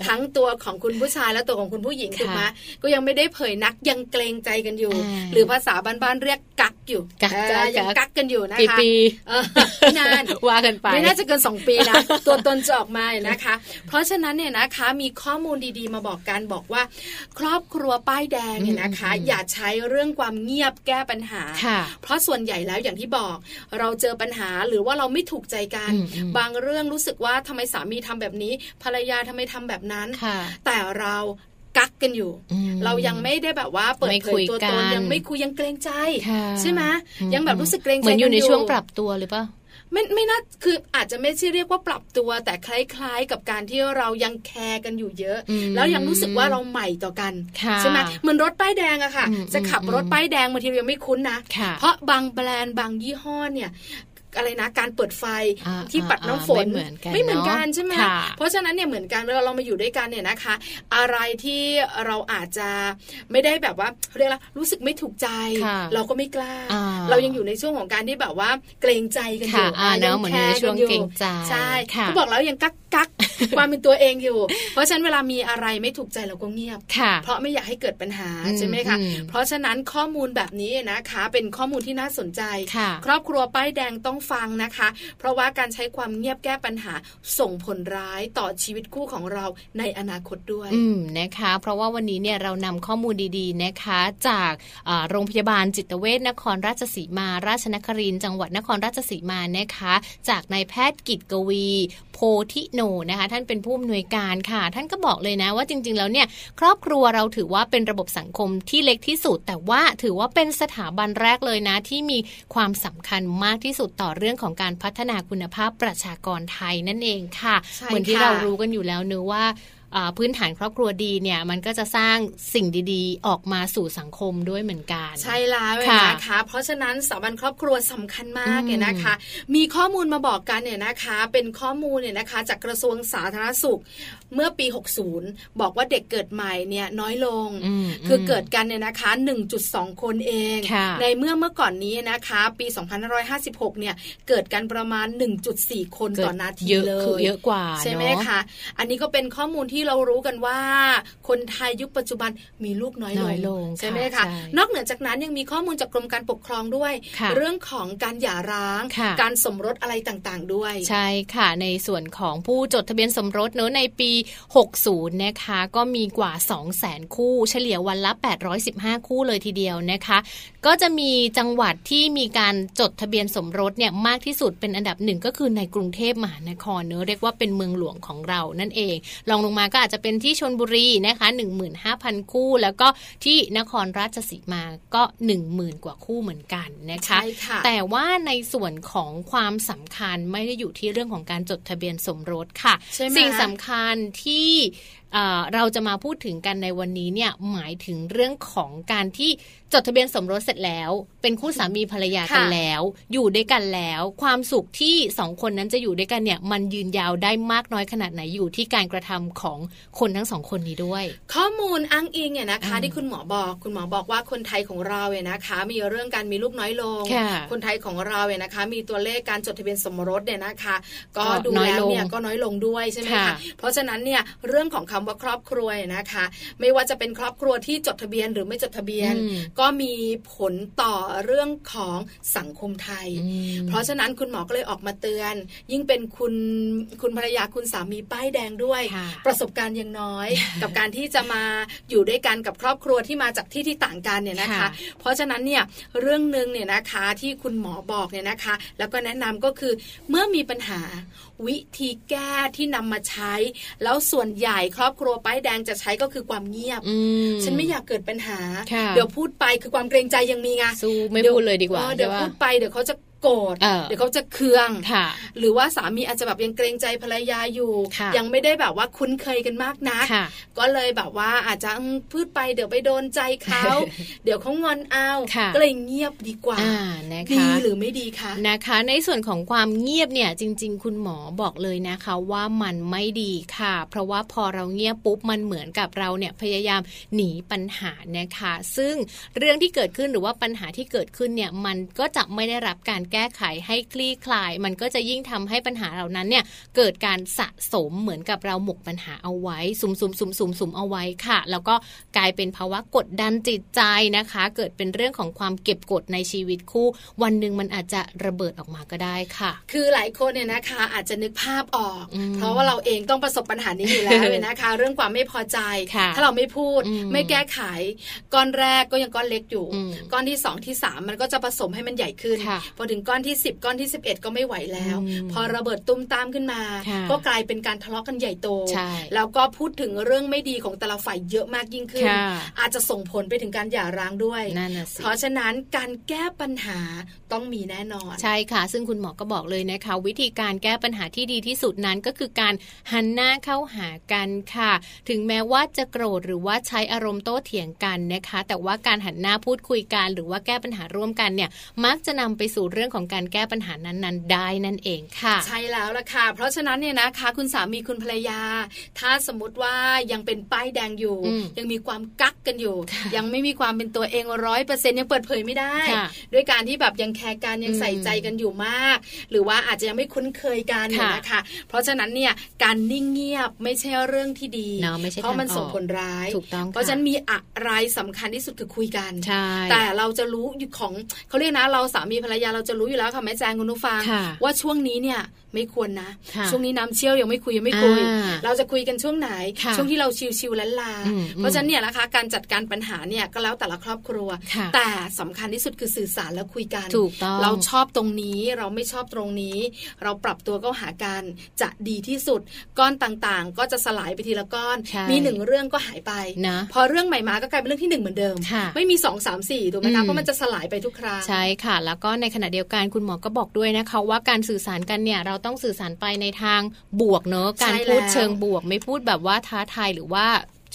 [SPEAKER 4] ทั้งตัวของคุณผู้ชายและตัวของคุณผู้หญิง
[SPEAKER 3] ค่ะ
[SPEAKER 4] ถูกไหมก็ยังไม่ได้เผยนักยังเกรงใจกันอยู่
[SPEAKER 3] อ่า
[SPEAKER 4] หรือภาษาบ้านๆเรียกกักอยู่
[SPEAKER 3] กัก
[SPEAKER 4] เออ
[SPEAKER 3] กัก
[SPEAKER 4] ยังกักกันอยู่นะ
[SPEAKER 3] ปี
[SPEAKER 4] คะ
[SPEAKER 3] ปี
[SPEAKER 4] เออไม่นาน
[SPEAKER 3] ว่ากันไป
[SPEAKER 4] ไม่น่าจะเกิน2ปีนะตัวตนจะออกมาเนี่ยนะคะ เพราะฉะนั้นเนี่ยนะคะมีข้อมูลดีๆมาบอกกันบอกว่า ครอบครัวป้ายแดงเนี่ยนะคะ
[SPEAKER 3] อืม
[SPEAKER 4] อย่าใช้เรื่องความเงียบแก้ปัญหา
[SPEAKER 3] ค่ะ
[SPEAKER 4] เพราะส่วนใหญ่แล้วอย่างที่บอก เราเจอปัญหาหรือว่าเราไม่ถูกใจกัน
[SPEAKER 3] อืมอืม
[SPEAKER 4] บางเรื่องรู้สึกว่าทำไมสามีทำแบบนี้ ภรรยาทำไมทำแบบนั้น
[SPEAKER 3] ค่ะ
[SPEAKER 4] แต่เรากักกันอยู่
[SPEAKER 3] อืม
[SPEAKER 4] เรายังไม่ได้แบบว่าเปิด
[SPEAKER 3] ไม่
[SPEAKER 4] เผ
[SPEAKER 3] คุ
[SPEAKER 4] ย
[SPEAKER 3] ย
[SPEAKER 4] ตัว
[SPEAKER 3] กั
[SPEAKER 4] ตน
[SPEAKER 3] น
[SPEAKER 4] ยังไม่คุยยังเกรงใจ
[SPEAKER 3] ค่ะ
[SPEAKER 4] ใช่ไหม
[SPEAKER 3] อืม
[SPEAKER 4] ยังแบบรู้สึกเกรงใจ
[SPEAKER 3] เหมือนอยู่ใน
[SPEAKER 4] กั
[SPEAKER 3] ช่วงปรับตัวหรือเปล่า
[SPEAKER 4] ไม่ไม่น่าคืออาจจะไม่ใช่เรียกว่าปรับตัว แต่คล้ายๆ กับการที่เรายังแคร์กันอยู่เยอะ
[SPEAKER 3] อืม
[SPEAKER 4] แล้วยังรู้สึกว่าเราใหม่ต่อกัน
[SPEAKER 3] ค่ะ
[SPEAKER 4] ใช่ไหมเหมือนรถป้ายแดงอะค่ะ
[SPEAKER 3] อืม
[SPEAKER 4] จะขับ
[SPEAKER 3] อืม
[SPEAKER 4] รถป้ายแดงบางทีเรายังไม่คุ้นนะ
[SPEAKER 3] ค่ะ
[SPEAKER 4] เพราะบางแบรนด์บางยี่ห้อเนี่ย อะไรนะการเปิดไฟ
[SPEAKER 3] อ่า
[SPEAKER 4] ที่ปัดน้ำฝน
[SPEAKER 3] ไม่เหมือนกัน
[SPEAKER 4] ไม่เหมือนกัน
[SPEAKER 3] เนอะ
[SPEAKER 4] ใช่ไหม
[SPEAKER 3] ค่ะ
[SPEAKER 4] เพราะฉะนั้นเนี่ยเหมือนกันเวลาเรามาอยู่ด้วยกันเนี่ยนะคะ อะไรที่เราอาจจะไม่ได้แบบว่าเรียกว่ารู้สึกไม่ถูกใจ
[SPEAKER 3] ค่ะ
[SPEAKER 4] เราก็ไม่กล้า
[SPEAKER 3] อ่า
[SPEAKER 4] เรายังอยู่ในช่วงของการที่แบบว่าเกรงใจกันอ
[SPEAKER 3] ค่ะ
[SPEAKER 4] ยู่
[SPEAKER 3] อ่า
[SPEAKER 4] ยั
[SPEAKER 3] เนอะเหมือนในช่วง
[SPEAKER 4] แคร์
[SPEAKER 3] เกรงใจ
[SPEAKER 4] ใช่
[SPEAKER 3] ค่ะ
[SPEAKER 4] ก็บอกแล้วยังกักกักความเป็นตัวเองอยู่ เพราะฉะนั้นเวลามีอะไรไม่ถูกใจเราก็เงียบ
[SPEAKER 3] ค่ะ
[SPEAKER 4] เพราะไม่อยากให้เกิดปัญหา
[SPEAKER 3] อืม
[SPEAKER 4] ใช่ไหมคะ
[SPEAKER 3] อืม
[SPEAKER 4] เพราะฉะนั้นข้อมูลแบบนี้นะคะ เป็นข้อมูลที่น่าสนใจ
[SPEAKER 3] ค่ะ
[SPEAKER 4] ครอบครัวป้ายแดงต้องฟังนะคะ เพราะว่าการใช้ความเงียบแก้ปัญหาส่งผลร้ายต่อชีวิตคู่ของเราในอนาคตด้วย
[SPEAKER 3] อืมนะคะ เพราะว่าวันนี้เนี่ยเรานำข้อมูลดีๆนะคะ จากโรงพยาบาลจิตเวชนครราชสีมา ราชนครินจังหวัดนครราชสีมานะคะ จากนายแพทย์กิตกวี โพธิโนนะคะ ท่านเป็นผู้อำนวยการค่ะ ท่านก็บอกเลยนะว่าจริง ๆ แล้วเนี่ยครอบครัวเราถือว่าเป็นระบบสังคมที่เล็กที่สุด แต่ว่าถือว่าเป็นสถาบันแรกเลยนะที่มีความสำคัญมากที่สุดต่อเรื่องของการพัฒนาคุณภาพประชากรไทยนั่นเองค่ะ
[SPEAKER 4] ใช่
[SPEAKER 3] เหมือนที่
[SPEAKER 4] ค่ะ
[SPEAKER 3] เรารู้กันอยู่แล้วเนอะว่าอ่า พื้นฐานครอบครัวดีเนี่ยมันก็จะสร้างสิ่งดีๆ ออกมาสู่สังคมด้วยเหมือนกัน
[SPEAKER 4] ใช่แล้วเลย
[SPEAKER 3] ค่ะ
[SPEAKER 4] นะคะเพราะฉะนั้นสถาบันครอบครัวสำคัญมาก
[SPEAKER 3] อืม
[SPEAKER 4] เนี่ยนะคะ มีข้อมูลมาบอกกันเนี่ยนะคะ เป็นข้อมูลเนี่ยนะคะ จากกระทรวงสาธารณสุขเมื่อปี 60 บอกว่าเด็กเกิดใหม่เนี่ยน้อยลง
[SPEAKER 3] ม
[SPEAKER 4] คือเกิดกันเนี่ยนะคะ 1.2 คนเอง
[SPEAKER 3] ค่ะ
[SPEAKER 4] ในเมื่อเมื่อก่อนนี้นะคะ ปี 2556 เนี่ยเกิดกันประมาณ 1.4 คน
[SPEAKER 3] เกิด
[SPEAKER 4] ต่อนาที
[SPEAKER 3] เยอะ
[SPEAKER 4] เล
[SPEAKER 3] คือยเยอะกว่า
[SPEAKER 4] ใช่ไหม
[SPEAKER 3] เนอ
[SPEAKER 4] คะอันนี้ก็เป็นข้อมูลที่เรารู้กันว่า คนไทยยุคปัจจุบันมีลูกน้อย
[SPEAKER 3] น้อยลง
[SPEAKER 4] ใช่ไหม
[SPEAKER 3] ค่ะ
[SPEAKER 4] คะ
[SPEAKER 3] ใช่
[SPEAKER 4] นอกเหนือจากนั้นยังมีข้อมูลจากกรมการปกครองด้วย
[SPEAKER 3] ค่ะ
[SPEAKER 4] เรื่องของการหย่าร้าง
[SPEAKER 3] ค่ะ
[SPEAKER 4] การสมรสอะไรต่างๆด้วย
[SPEAKER 3] ใช่ค่ะในส่วนของผู้จดทะเบียนสมรสเนอะในปี 60 นะคะ ก็มีกว่า 200,000 คู่เฉลี่ยวันละ 815 คู่เลยทีเดียวนะคะ ก็จะมีจังหวัดที่มีการจดทะเบียนสมรสเนี่ยมากที่สุดเป็นอันดับหนึ่งก็คือในกรุงเทพมหานครเนอะเรียกว่าเป็นเมืองหลวงของเรานั่นเองรองลงมาก็อาจจะเป็นที่ชนบุรีนะคะ15,000 คู่ แล้วก็ที่นครราชสีมาก็ 10,000 กว่าคู่เหมือนกันนะคะ
[SPEAKER 4] ใช่ค่ะ
[SPEAKER 3] แต่ว่าในส่วนของความสำคัญไม่ได้อยู่ที่เรื่องของการจดทะเบียนสมรสค่ะ
[SPEAKER 4] ใช่ไหม
[SPEAKER 3] สิ่งสำคัญที่ เอ่อเราจะมาพูดถึงกันในวันนี้เนี่ยหมายถึงเรื่องของการที่จดทะเบียนสมรสเสร็จแล้ว เป็นคู่สามีภรรยากัน
[SPEAKER 4] ค่ะ
[SPEAKER 3] แล้ว อยู่ด้วยกันแล้ว ความสุขที่สองคนนั้นจะอยู่ด้วยกันเนี่ยมันยืนยาวได้มากน้อยขนาดไหนอยู่ที่การกระทำของคนทั้งสองคนนี้ด้วย
[SPEAKER 4] ข้อมูลอ้างอิงเนี่ยนะคะ
[SPEAKER 3] อืม
[SPEAKER 4] ที่คุณหมอบอก คุณหมอบอกว่าคนไทยของเราเนี่ยนะคะ มีเรื่องการมีลูกน้อยลง
[SPEAKER 3] ค่ะ
[SPEAKER 4] คนไทยของเราเนี่ยนะคะ มีตัวเลขการจดทะเบียนสมรสเนี่ยนะคะ ก็
[SPEAKER 3] ก็
[SPEAKER 4] ดู
[SPEAKER 3] น้อย
[SPEAKER 4] แล้ว
[SPEAKER 3] ลง
[SPEAKER 4] เนี่ยก็น้อยลงด้วยใช่ไหม
[SPEAKER 3] ค่ะ
[SPEAKER 4] คะเพราะฉะนั้นเนี่ยเรื่องของคำว่าครอบครัวเนี่ยนะคะ ไม่ว่าจะเป็นครอบครัวที่จดทะเบียนหรือไม่จดทะเบียน
[SPEAKER 3] อืม
[SPEAKER 4] ก็มีผลต่อเรื่องของสังคมไทย
[SPEAKER 3] อืม
[SPEAKER 4] เพราะฉะนั้นคุณหมอก็เลยออกมาเตือน ยิ่งเป็นคุณคุณภรรยาคุณสามีป้ายแดงด้วย
[SPEAKER 3] ค่ะ
[SPEAKER 4] ประสบการณ์ยังน้อย กับการที่จะมาอยู่ด้วยกันกับครอบครัวที่มาจากที่ที่ต่างกันเนี่ยนะคะ
[SPEAKER 3] ค่ะ
[SPEAKER 4] เพราะฉะนั้นเนี่ยเรื่องหนึ่งเนี่ยนะคะที่คุณหมอบอกเนี่ยนะคะ แล้วก็แนะนำก็คือเมื่อมีปัญหาวิธีแก้ที่นำมาใช้ แล้วส่วนใหญ่ครอบครัวป้ายแดงจะใช้ก็คือความเงียบ
[SPEAKER 3] อืม
[SPEAKER 4] ฉันไม่อยากเกิดปัญหา
[SPEAKER 3] ค่ะ
[SPEAKER 4] เดี๋ยวพูดไปคือความเกรงใจยังมีไง
[SPEAKER 3] สู้ไม่พูดเลยดีกว่า
[SPEAKER 4] ออเดี๋ยว
[SPEAKER 3] ใช่ปะ
[SPEAKER 4] พูดไปเดี๋ยวเขาจะ โกรธ
[SPEAKER 3] เออ
[SPEAKER 4] เดี๋ยวเขาจะเคือง
[SPEAKER 3] ค่ะ
[SPEAKER 4] หรือว่าสามีอาจจะแบบยังเกรงใจภรรยาอยู่
[SPEAKER 3] ค่ะ
[SPEAKER 4] ยังไม่ได้แบบว่าคุ้นเคยกันมากนัก
[SPEAKER 3] ค่ะ
[SPEAKER 4] ก็เลยแบบว่าอาจจะอืมพูดไปเดี๋ยวไปโดนใจเขาเดี๋ยวเขางอนเอา
[SPEAKER 3] ค่ะ
[SPEAKER 4] ก็เลยเงียบดีกว่า
[SPEAKER 3] อ่านะ
[SPEAKER 4] ดี
[SPEAKER 3] คะ
[SPEAKER 4] หรือไม่ดีคะ
[SPEAKER 3] นะคะ ในส่วนของความเงียบเนี่ยจริง ๆ คุณหมอบอกเลยนะคะว่ามันไม่ดีค่ะ เพราะว่าพอเราเงียบปุ๊บมันเหมือนกับเราเนี่ยพยายามหนีปัญหานะคะ ซึ่งเรื่องที่เกิดขึ้นหรือว่าปัญหาที่เกิดขึ้นเนี่ยมันก็จะไม่ได้รับการแก้ไขให้คลี่คลาย มันก็จะยิ่งทำให้ปัญหาเหล่านั้นเนี่ยเกิดการสะสมเหมือนกับเราหมกปัญหาเอาไว้สุมสุมสุมสุมสุมเอาไว้ค่ะ แล้วก็กลายเป็นภาวะกดดันจิตใจนะคะ เกิดเป็นเรื่องของความเก็บกดในชีวิตคู่ วันหนึ่งมันอาจจะระเบิดออกมาก็ได้ค่ะ
[SPEAKER 4] คือหลายคนเนี่ยนะคะ อาจจะนึกภาพออก
[SPEAKER 3] อืม
[SPEAKER 4] เพราะว่าเราเองต้องประสบปัญหานี้อยู่แล้วเนี่ยนะคะ เรื่องความไม่พอใจ
[SPEAKER 3] ค่ะ
[SPEAKER 4] ถ้าเราไม่พูด
[SPEAKER 3] อืม
[SPEAKER 4] ไม่แก้ไข ก้อนแรกก็ยังก้อนเล็กอยู่
[SPEAKER 3] อืม
[SPEAKER 4] ก้อนที่สองที่สามมันก็จะผสมให้มันใหญ่ขึ้น
[SPEAKER 3] ค่ะ
[SPEAKER 4] พอถึงก้อนที่ 10 ก้อนที่ 11 ก็ไม่ไหวแล้ว
[SPEAKER 3] อืม
[SPEAKER 4] พอระเบิดตุ้มตามขึ้นมา
[SPEAKER 3] ค่ะ
[SPEAKER 4] ก็กลายเป็นการทะเลาะกันใหญ่โต
[SPEAKER 3] ใช่
[SPEAKER 4] แล้วก็พูดถึงเรื่องไม่ดีของแต่ละฝ่ายเยอะมากยิ่งขึ้น
[SPEAKER 3] ค่ะ
[SPEAKER 4] อาจจะส่งผลไปถึงการหย่าร้างด้วย
[SPEAKER 3] นั่นน่ะสิ
[SPEAKER 4] เพราะฉะนั้นการแก้ปัญหาต้องมีแน่นอน
[SPEAKER 3] ใช่ค่ะ ซึ่งคุณหมอก็บอกเลยนะคะ วิธีการแก้ปัญหาที่ดีที่สุดนั้นก็คือการหันหน้าเข้าหากันค่ะ ถึงแม้ว่าจะโกรธหรือว่าใช้อารมณ์โต้เถียงกันนะคะ แต่ว่าการหันหน้าพูดคุยกัน หรือว่าแก้ปัญหาร่วมกันเนี่ยมักจะนำไปสู่เรื่องของการแก้ปัญหานั้นๆ ได้นั่นเองค่ะ
[SPEAKER 4] ใช่แล้วล่ะค่ะ เพราะฉะนั้นเนี่ยนะคะ คุณสามีคุณภรรยา ถ้าสมมติว่ายังเป็นป้ายแดงอยู่
[SPEAKER 3] อืม
[SPEAKER 4] ยังมีความกักกันอยู่ ยังไม่มีความเป็นตัวเองร้อยเปอร์เซ็นยังเปิดเผยไม่ได้
[SPEAKER 3] ค่ะ
[SPEAKER 4] ด้วยการที่แบบยังแคร์กันยัง
[SPEAKER 3] อืม
[SPEAKER 4] ใส่ใจกันอยู่มาก หรือว่าอาจจะยังไม่คุ้นเคยกัน
[SPEAKER 3] ค่ะ
[SPEAKER 4] นะคะเพราะฉะนั้นเนี่ยการนิ่งเงียบไม่ใช่เรื่องที่ดี
[SPEAKER 3] เนาะไม่ใช่
[SPEAKER 4] เพราะมัน
[SPEAKER 3] ทางออก
[SPEAKER 4] ส่งผลร้าย
[SPEAKER 3] ถูกต้อง
[SPEAKER 4] เพราะฉะ
[SPEAKER 3] ค่
[SPEAKER 4] นั้นมีอะไรสำคัญที่สุดคือคุยกัน
[SPEAKER 3] ใช่
[SPEAKER 4] แต่เราจะรู้อยู่ของเขาเรียกนะ เราสามีภรรยาเราจะรู้อยู่แล้วค่ะแม่แจงคุณผู้ฟัง
[SPEAKER 3] ค่ะ
[SPEAKER 4] ว่าช่วงนี้เนี่ยไม่ควรนะ
[SPEAKER 3] ค่ะ
[SPEAKER 4] ช่วงนี้น้ำเชี่ยวยังไม่คุยยังไม่คุย
[SPEAKER 3] อ่า
[SPEAKER 4] เราจะคุยกันช่วงไหน
[SPEAKER 3] ค่ะ
[SPEAKER 4] ช่วงที่เราชิวๆและลา
[SPEAKER 3] อืม
[SPEAKER 4] เพราะฉะนั้นเนี่ยนะคะการจัดการปัญหาเนี่ยก็แล้วแต่ละครอบครัว
[SPEAKER 3] ค่ะ
[SPEAKER 4] แต่สำคัญที่สุดคือสื่อสารแล้วคุยกัน
[SPEAKER 3] ถูกต้อง
[SPEAKER 4] เราชอบตรงนี้เราไม่ชอบตรงนี้ เราปรับตัวก็หากันจะดีที่สุดก้อนต่างๆ ก็จะสลายไปทีละก้อน
[SPEAKER 3] ใช่
[SPEAKER 4] มีหนึ่งเรื่องก็หายไป
[SPEAKER 3] นะ
[SPEAKER 4] พอเรื่องใหม่มาก็กลายเป็นเรื่องที่หนึ่งเหมือนเดิม
[SPEAKER 3] ค่ะ
[SPEAKER 4] ไม่มีสองสามสี่ถูกไหม
[SPEAKER 3] อื
[SPEAKER 4] คะ
[SPEAKER 3] ม
[SPEAKER 4] เพราะมันจะสลายไปทุกครั้ง
[SPEAKER 3] ใช่ค่ะ แล้วก็ในขณะเดียวกันคุณหมอก็บอกด้วยนะคะ ว่าการสื่อสารกันเนี่ยเราต้องสื่อสารไปในทางบวกเนอะการ
[SPEAKER 4] ใช่
[SPEAKER 3] พูด
[SPEAKER 4] แล้ว
[SPEAKER 3] เชิงบวก ไม่พูดแบบว่าท้าทายหรือว่า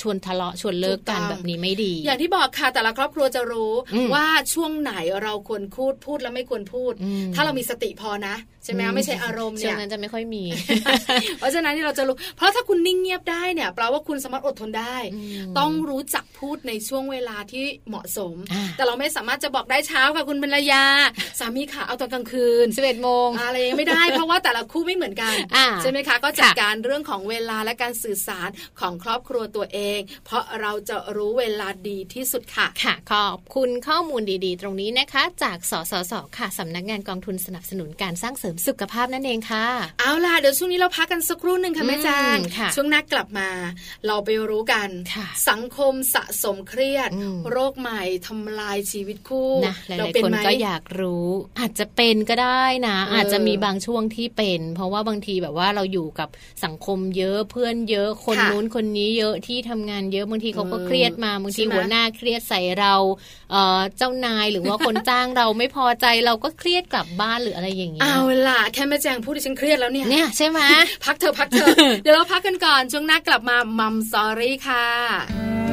[SPEAKER 3] ชวนทะเลาะชวนเลิกกัน
[SPEAKER 4] ถูกต้อง
[SPEAKER 3] แบบนี้ไม่ดี
[SPEAKER 4] อย่างที่บอกค่ะแต่ละครอบครัวจะรู้
[SPEAKER 3] อืม
[SPEAKER 4] ว่าช่วงไหนเราควรพูดพูดแล้วไม่ควรพูด
[SPEAKER 3] อืม
[SPEAKER 4] ถ้าเรามีสติพอนะใช่ไหมไม่ใช่อารมณ์
[SPEAKER 3] ช่ว
[SPEAKER 4] เนี่
[SPEAKER 3] ง
[SPEAKER 4] ย
[SPEAKER 3] นั้นจะไม่ค่อยมี
[SPEAKER 4] เพราะฉะนั้นที่เราจะรู้ เพราะถ้าคุณนิ่งเงียบได้เนี่ยแปลว่าคุณสามารถอดทนได้
[SPEAKER 3] อืม
[SPEAKER 4] ต้องรู้จักพูดในช่วงเวลาที่เหมาะสม
[SPEAKER 3] อ่า
[SPEAKER 4] แต่เราไม่สามารถจะบอกได้เช้าค่ะคุณภรรยา สามีค่ะเอาตอนกลางคืน
[SPEAKER 3] สิบเอ็ดโมง
[SPEAKER 4] อะไรยังไม่ได้ เพราะว่าแต่ละคู่ไม่เหมือนกัน
[SPEAKER 3] อ่า
[SPEAKER 4] ใช่ไหมคะ ก็จัด
[SPEAKER 3] ค่ะ
[SPEAKER 4] การเรื่องของเวลาและการสื่อสารของครอบครัวตัวเอเพราะเราจะรู้เวลาดีที่สุดค่ะ
[SPEAKER 3] ค่ะ ขอบคุณข้อมูลดีๆ ตรงนี้นะคะ จากสสสค่ะสำนักงานกองทุนสนับสนุนการสร้างเสริมสุขภาพนั่นเองค่ะ
[SPEAKER 4] เอาล่ะเดี๋ยวช่วงนี้เราพักกันสักครู่หนึ่งค่ะแม่แจง
[SPEAKER 3] อืมค่ะ
[SPEAKER 4] ช่วงหน้ากลับมา เราไปรู้กัน
[SPEAKER 3] ค่ะ
[SPEAKER 4] สังคมสะสมเครียด
[SPEAKER 3] อืม
[SPEAKER 4] โรคใหม่ทำลายชีวิตคู่
[SPEAKER 3] นะห
[SPEAKER 4] เรา
[SPEAKER 3] ลาย
[SPEAKER 4] เป็น
[SPEAKER 3] ๆคน
[SPEAKER 4] ไหม
[SPEAKER 3] ก็อยากรู้ อาจจะเป็นก็ได้นะ
[SPEAKER 4] เอออ
[SPEAKER 3] อาจจะมีบางช่วงที่เป็น เพราะว่าบางทีแบบว่าเราอยู่กับสังคมเยอะเพื่อนเยอะคน
[SPEAKER 4] ค่ะ
[SPEAKER 3] นู้นคนนี้เยอะที่ทำงานเยอะบางทีเขาก็
[SPEAKER 4] เออ
[SPEAKER 3] เครียดมาบางที
[SPEAKER 4] ใช่ไหม
[SPEAKER 3] หัวหน้าเครียดใส่เราเอ่อเจ้านายหรือว่าคนจ้างเราไม่พอใจเราก็เครียดกลับบ้านหรืออะไรอย่างเงี้ย
[SPEAKER 4] เอาล่ะแค่แม่แจงพูดดิฉันเครียดแล้วเนี่ย
[SPEAKER 3] เนี่ยใช่ไหม
[SPEAKER 4] พักเถอะพักเถอะเดี๋ยวเราพักกันก่อนช่วงหน้ากลับมามัมสอรี่ค่ะ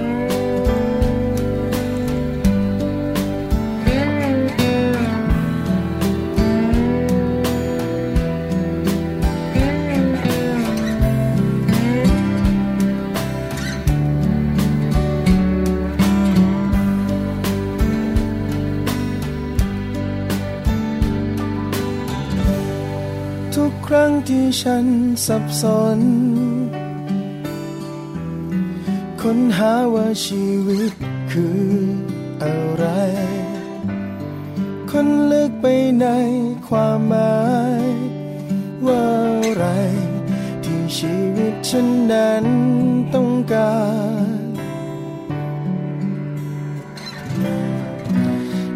[SPEAKER 5] ที่ฉันสับสน ค้นหาว่าชีวิตคืออะไร คนลึกไปในความหมาย ว่าอะไร ที่ชีวิตฉันนั้นต้องการ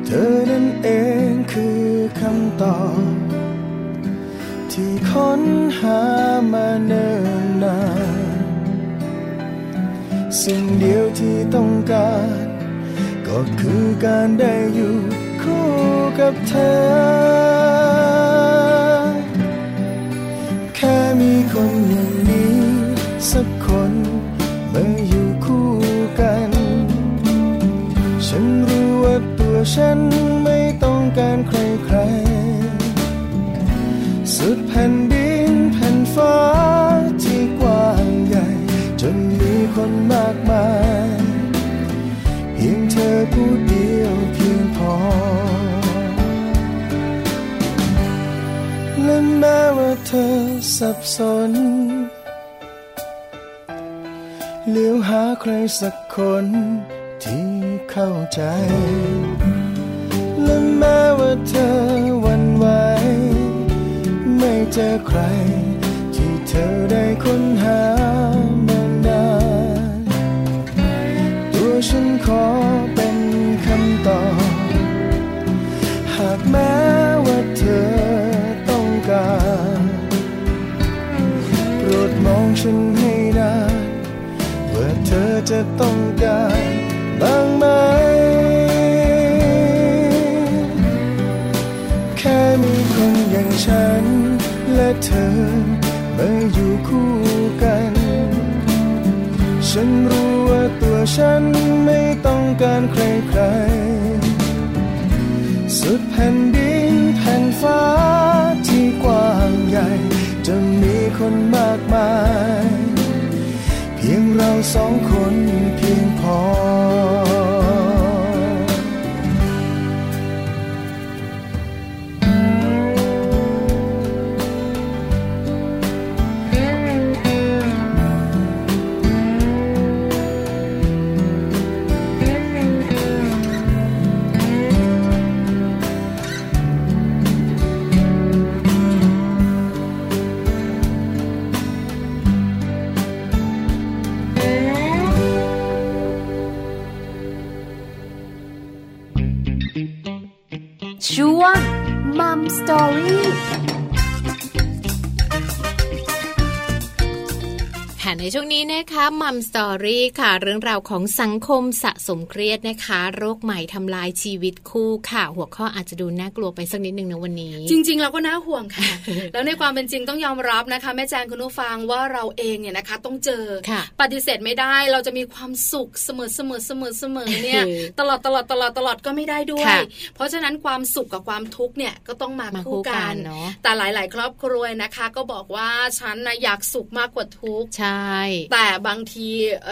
[SPEAKER 5] เธอนั้นเองคือคำตอบ ที่ค้นหามาเนิ่นนาน สิ่งเดียวที่ต้องการ ก็คือการได้อยู่คู่กับเธอ แค่มีคนอย่างนี้สักคนมาอยู่คู่กัน ฉันรู้ว่าตัวฉัน อสับสนเลี้ยวหาใครสักคนที่เข้าใจ และแม้ว่าเธอวันไหวไม่เจอใคร ที่เธอได้ค้นหามานานตัวฉันขอเป็นคำตอบ หากแม้ว่าเธอ ฉันให้นานว่าเธอจะต้องการบ้างไหม แค่มีคนอย่างฉัน และเธอมาอยู่คู่กัน ฉันรู้ว่าตัวฉันไม่ต้องการใครๆ สุดแผ่นดินแผ่นฟ้าที่กว้างใหญ่ จะมีคนมากมาย เพียงเราสองคนเพียงพอ
[SPEAKER 3] ในช่วงนี้นะคะมัมสตอรี่ค่ะ เรื่องราวของสังคมสะสมเครียดนะคะ โรคใหม่ทำลายชีวิตคู่ค่ะ หัวข้ออาจจะดูน่ากลัวไปสักนิดหนึ่งนะวันนี้
[SPEAKER 4] จริง ๆ เราก็น่าห่วงค่ะ แล้วในความเป็นจริงต้องยอมรับนะคะ แม่แจงคุณผู้ฟังว่าเราเองเนี่ยนะคะ ต้องเจอ
[SPEAKER 3] ค่ะ
[SPEAKER 4] ปฏิเสธไม่ได้เราจะมีความสุขเสมอเสมอเสมอเสมอเนี่ย
[SPEAKER 3] เออ
[SPEAKER 4] ตลอดตลอดตลอดตลอดก็ไม่ได้ด้วย
[SPEAKER 3] ค่ะ
[SPEAKER 4] เพราะฉะนั้นความสุขกับความทุกข์เนี่ยก็ต้องมา
[SPEAKER 3] มา
[SPEAKER 4] คู่
[SPEAKER 3] คู่กั
[SPEAKER 4] กันน
[SPEAKER 3] เนาะ
[SPEAKER 4] แต่หลาย ๆ ครอบครัวนะคะ ก็บอกว่าฉันนะอยากสุขมากกว่าทุกข์
[SPEAKER 3] ใช่
[SPEAKER 4] แต่บางที